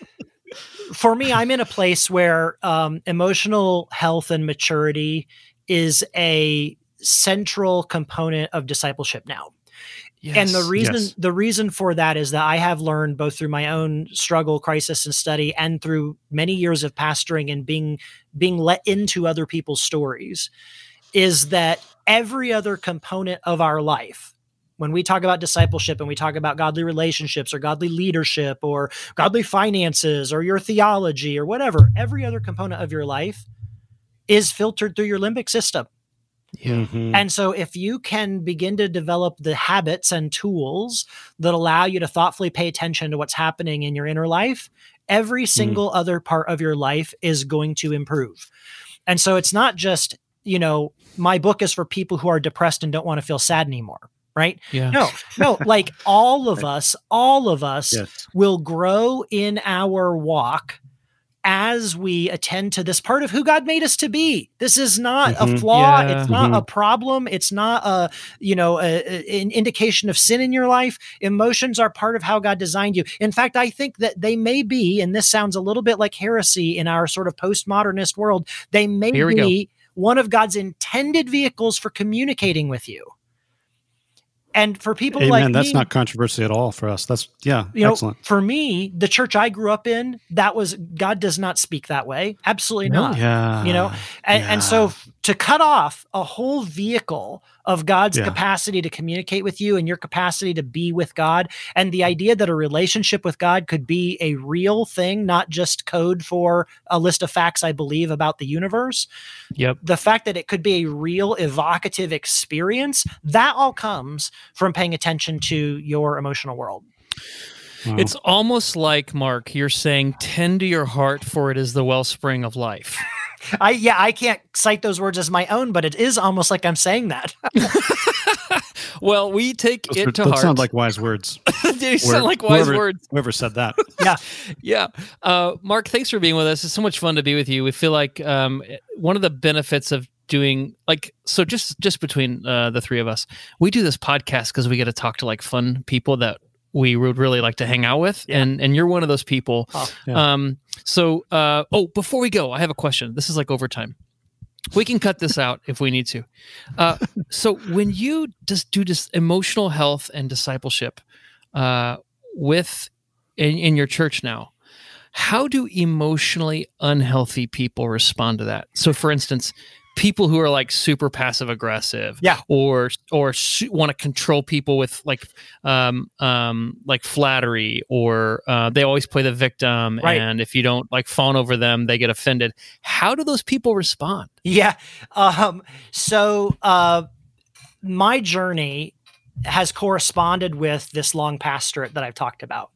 for me, I'm in a place where um, emotional health and maturity is a central component of discipleship now. And the reason yes. the reason for that is that I have learned both through my own struggle, crisis, and study, and through many years of pastoring and being being let into other people's stories, is that every other component of our life, when we talk about discipleship and we talk about godly relationships or godly leadership or godly finances or your theology or whatever, every other component of your life is filtered through your limbic system. Yeah. Mhm. And so, if you can begin to develop the habits and tools that allow you to thoughtfully pay attention to what's happening in your inner life, every single other part of your life is going to improve. And so, it's not just, you know, my book is for people who are depressed and don't want to feel sad anymore, right? Yeah. No, no, like all of us, all of us Yes. will grow in our walk as we attend to this part of who God made us to be. This is not a Mhm. flaw. Yeah. It's not a problem. It's not a, you know, a, a- an indication of sin in your life. Emotions are part of how God designed you. In fact, I think that they may be, and this sounds a little bit like heresy in our sort of postmodernist world, they may we go. be one of God's intended vehicles for communicating with you. And for people Amen. like That's me, not controversy at all for us. That's yeah, you know, excellent. for me, the church I grew up in, that was God does not speak that way. Absolutely No. not. Yeah. You know, and, and so to cut off a whole vehicle of God's Yeah. capacity to communicate with you and your capacity to be with God, and the idea that a relationship with God could be a real thing, not just code for a list of facts I believe about the universe, Yep. the fact that it could be a real evocative experience, that all comes from paying attention to your emotional world. Wow. It's almost like Mark, you're saying, "Tend to your heart, for it is the wellspring of life." I yeah, I can't cite those words as my own, but it is almost like I'm saying that. Well, we take those, it are- to those heart. sound like wise words. they sound like wise whoever- words. Whoever said that. Yeah, yeah. Uh, Mark, thanks for being with us. It's so much fun to be with you. We feel like um, one of the benefits of doing like so just just between uh, the three of us we do this podcast because we get to talk to like fun people that we would really like to hang out with. Yeah. and and you're one of those people. Oh, yeah. um so uh oh before we go i have a question. This is like overtime we can cut this out if we need to. Uh so when you just do this emotional health and discipleship uh with in, in your church now how do emotionally unhealthy people respond to that? So for instance people who are like super passive aggressive Yeah. or or su- want to control people with like um um like flattery or uh, they always play the victim Right. and if you don't like fawn over them they get offended how do those people respond Yeah. Um, so uh, my journey has corresponded with this long pastorate that I've talked about.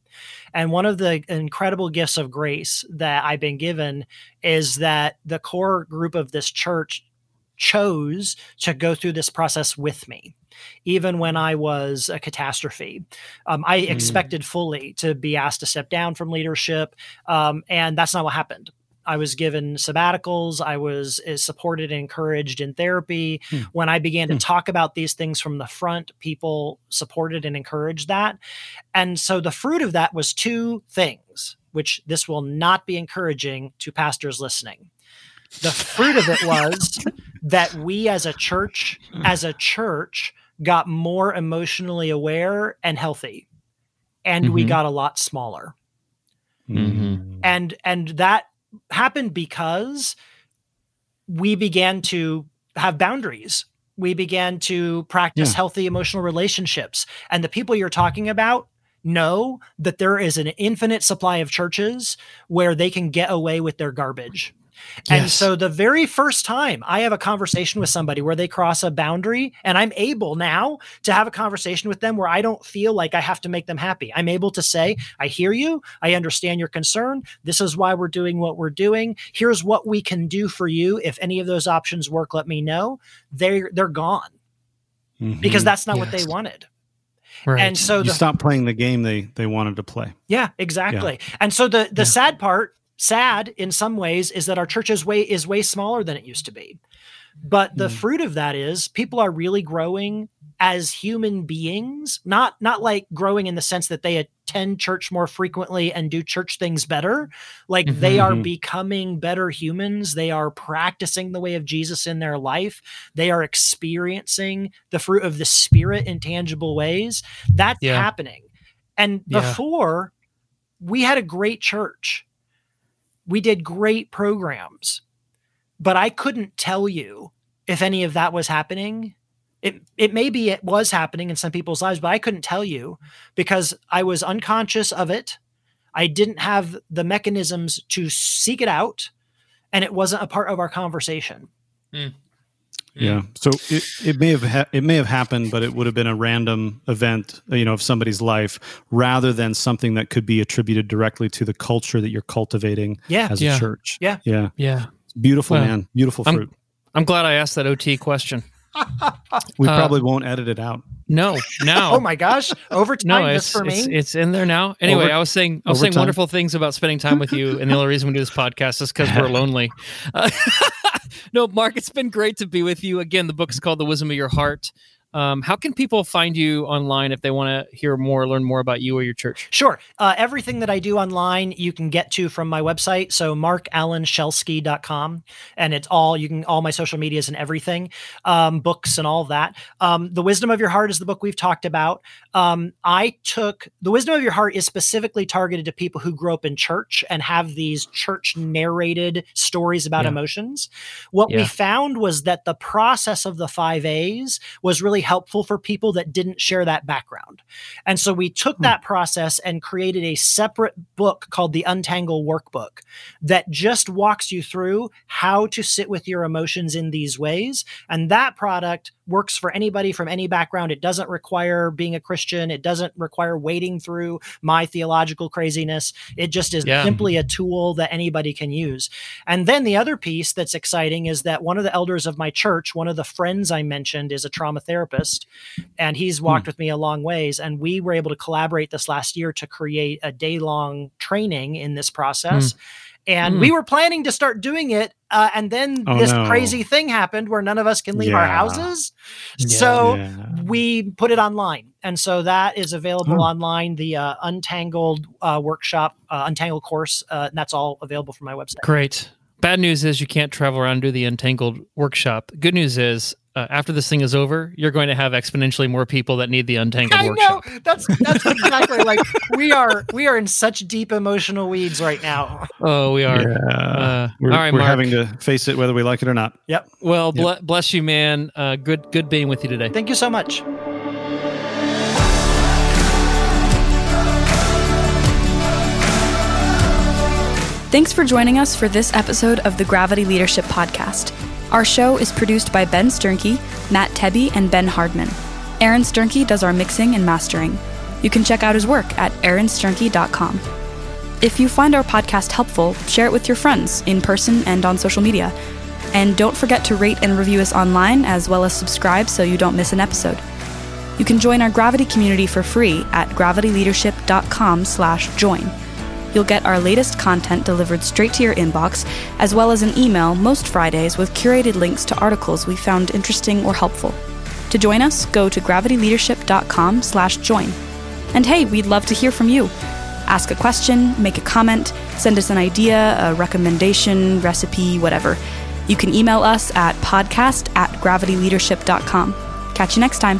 And one of the incredible gifts of grace that I've been given is that the core group of this church chose to go through this process with me. Even when I was a catastrophe, um, I Mm. expected fully to be asked to step down from leadership, um, and that's not what happened. I was given sabbaticals. I was uh, supported and encouraged in therapy. Hmm. When I began to Hmm. talk about these things from the front, people supported and encouraged that. And so the fruit of that was two things, which this will not be encouraging to pastors listening. The fruit of it was that we as a church, as a church, got more emotionally aware and healthy. And we Mhm. got a lot smaller. Mhm. and and that happened because we began to have boundaries we began to practice Yeah. healthy emotional relationships and the people you're talking about know that there is an infinite supply of churches where they can get away with their garbage and Yes. so the very first time I have a conversation with somebody where they cross a boundary, and I'm able now to have a conversation with them where I don't feel like I have to make them happy. I'm able to say, I hear you. I understand your concern. This is why we're doing what we're doing. Here's what we can do for you. If any of those options work, let me know. They're they're gone because Mhm. that's not what they wanted. Right. And so you the stop playing the game they they wanted to play. Yeah, exactly. And so the the Yeah. sad part, sad in some ways, is that our church is way is way smaller than it used to be. But the Mm. fruit of that is people are really growing as human beings, not not like growing in the sense that they attend church more frequently and do church things better. Like they are Mhm. becoming better humans. They are practicing the way of Jesus in their life. They are experiencing the fruit of the spirit in tangible ways. That's Yeah. happening. And Yeah. before we had a great church. We did great programs, but I couldn't tell you if any of that was happening. It it maybe it was happening in some people's lives, but I couldn't tell you because I was unconscious of it. I didn't have the mechanisms to seek it out, and it wasn't a part of our conversation. Hmm. Yeah. So it, it may have ha- it may have happened, but it would have been a random event, you know, of somebody's life, rather than something that could be attributed directly to the culture that you're cultivating Yeah. as Yeah. a church. Yeah. Yeah. yeah. Beautiful, Well, man. Beautiful I'm- fruit. I'm glad I asked that OT question. we uh, probably won't edit it out. No, no. Oh my gosh! Overtime No, just it's, for me. it's it's in there now. Anyway, Over- I was saying I was saying overtime. wonderful things about spending time with you, and the only reason we do this podcast is because we're lonely. Uh, no, Marc, it's been great to be with you again. The book is called "The Wisdom of Your Heart." Um, how can people find you online if they want to hear more, learn more about you or your church? Sure. Uh, everything that I do online, you can get to from my website. So marcalanschelske.com. And it's all, you can, all my social medias and everything, um, books and all of that. Um, the Wisdom of Your Heart is the book we've talked about. Um, I took, The Wisdom of Your Heart is specifically targeted to people who grew up in church and have these church narrated stories about Yeah. emotions. What we found was that the process of the five A's was really helpful for people that didn't share that background. And so we took hmm. that process and created a separate book called the Untangle Workbook that just walks you through how to sit with your emotions in these ways. And that product works for anybody from any background. It doesn't require being a Christian, it doesn't require wading through my theological craziness. It just is Yeah. simply a tool that anybody can use. And then the other piece that's exciting is that one of the elders of my church, one of the friends I mentioned, is a trauma therapist, and he's walked with me a long ways. And we were able to collaborate this last year to create a day long training in this process. And Mm. we were planning to start doing it. Uh, and then Oh, this no. crazy thing happened where none of us can leave our houses. Yeah. So Yeah. we put it online. And so that is available Oh. online. The uh, Untangled uh, workshop, uh, Untangled course, uh, and that's all available from my website. Great. Bad news is you can't travel around and do the Untangled workshop. Good news is uh, after this thing is over, you're going to have exponentially more people that need the Untangled I know that's that's exactly like we are we are in such deep emotional weeds right now. Oh, we are. Yeah. Uh, we're all right, we're Marc. having to face it whether we like it or not. Yep. Well, ble- bless you, man. Uh, good, good being with you today. Thank you so much. Thanks for joining us for this episode of the Gravity Leadership Podcast. Our show is produced by Ben Sternke, Matt Tebbe, and Ben Hardman. Aaron Sternke does our mixing and mastering. You can check out his work at aaronsternke.com. If you find our podcast helpful, share it with your friends in person and on social media. And don't forget to rate and review us online as well as subscribe so you don't miss an episode. You can join our Gravity community for free at gravityleadership.com/join. You'll get our latest content delivered straight to your inbox, as well as an email most Fridays with curated links to articles we found interesting or helpful. To join us, go to gravityleadership.com/join. And hey, we'd love to hear from you. Ask a question, make a comment, send us an idea, a recommendation, recipe, whatever. You can email us at podcast at gravityleadership.com. Catch you next time.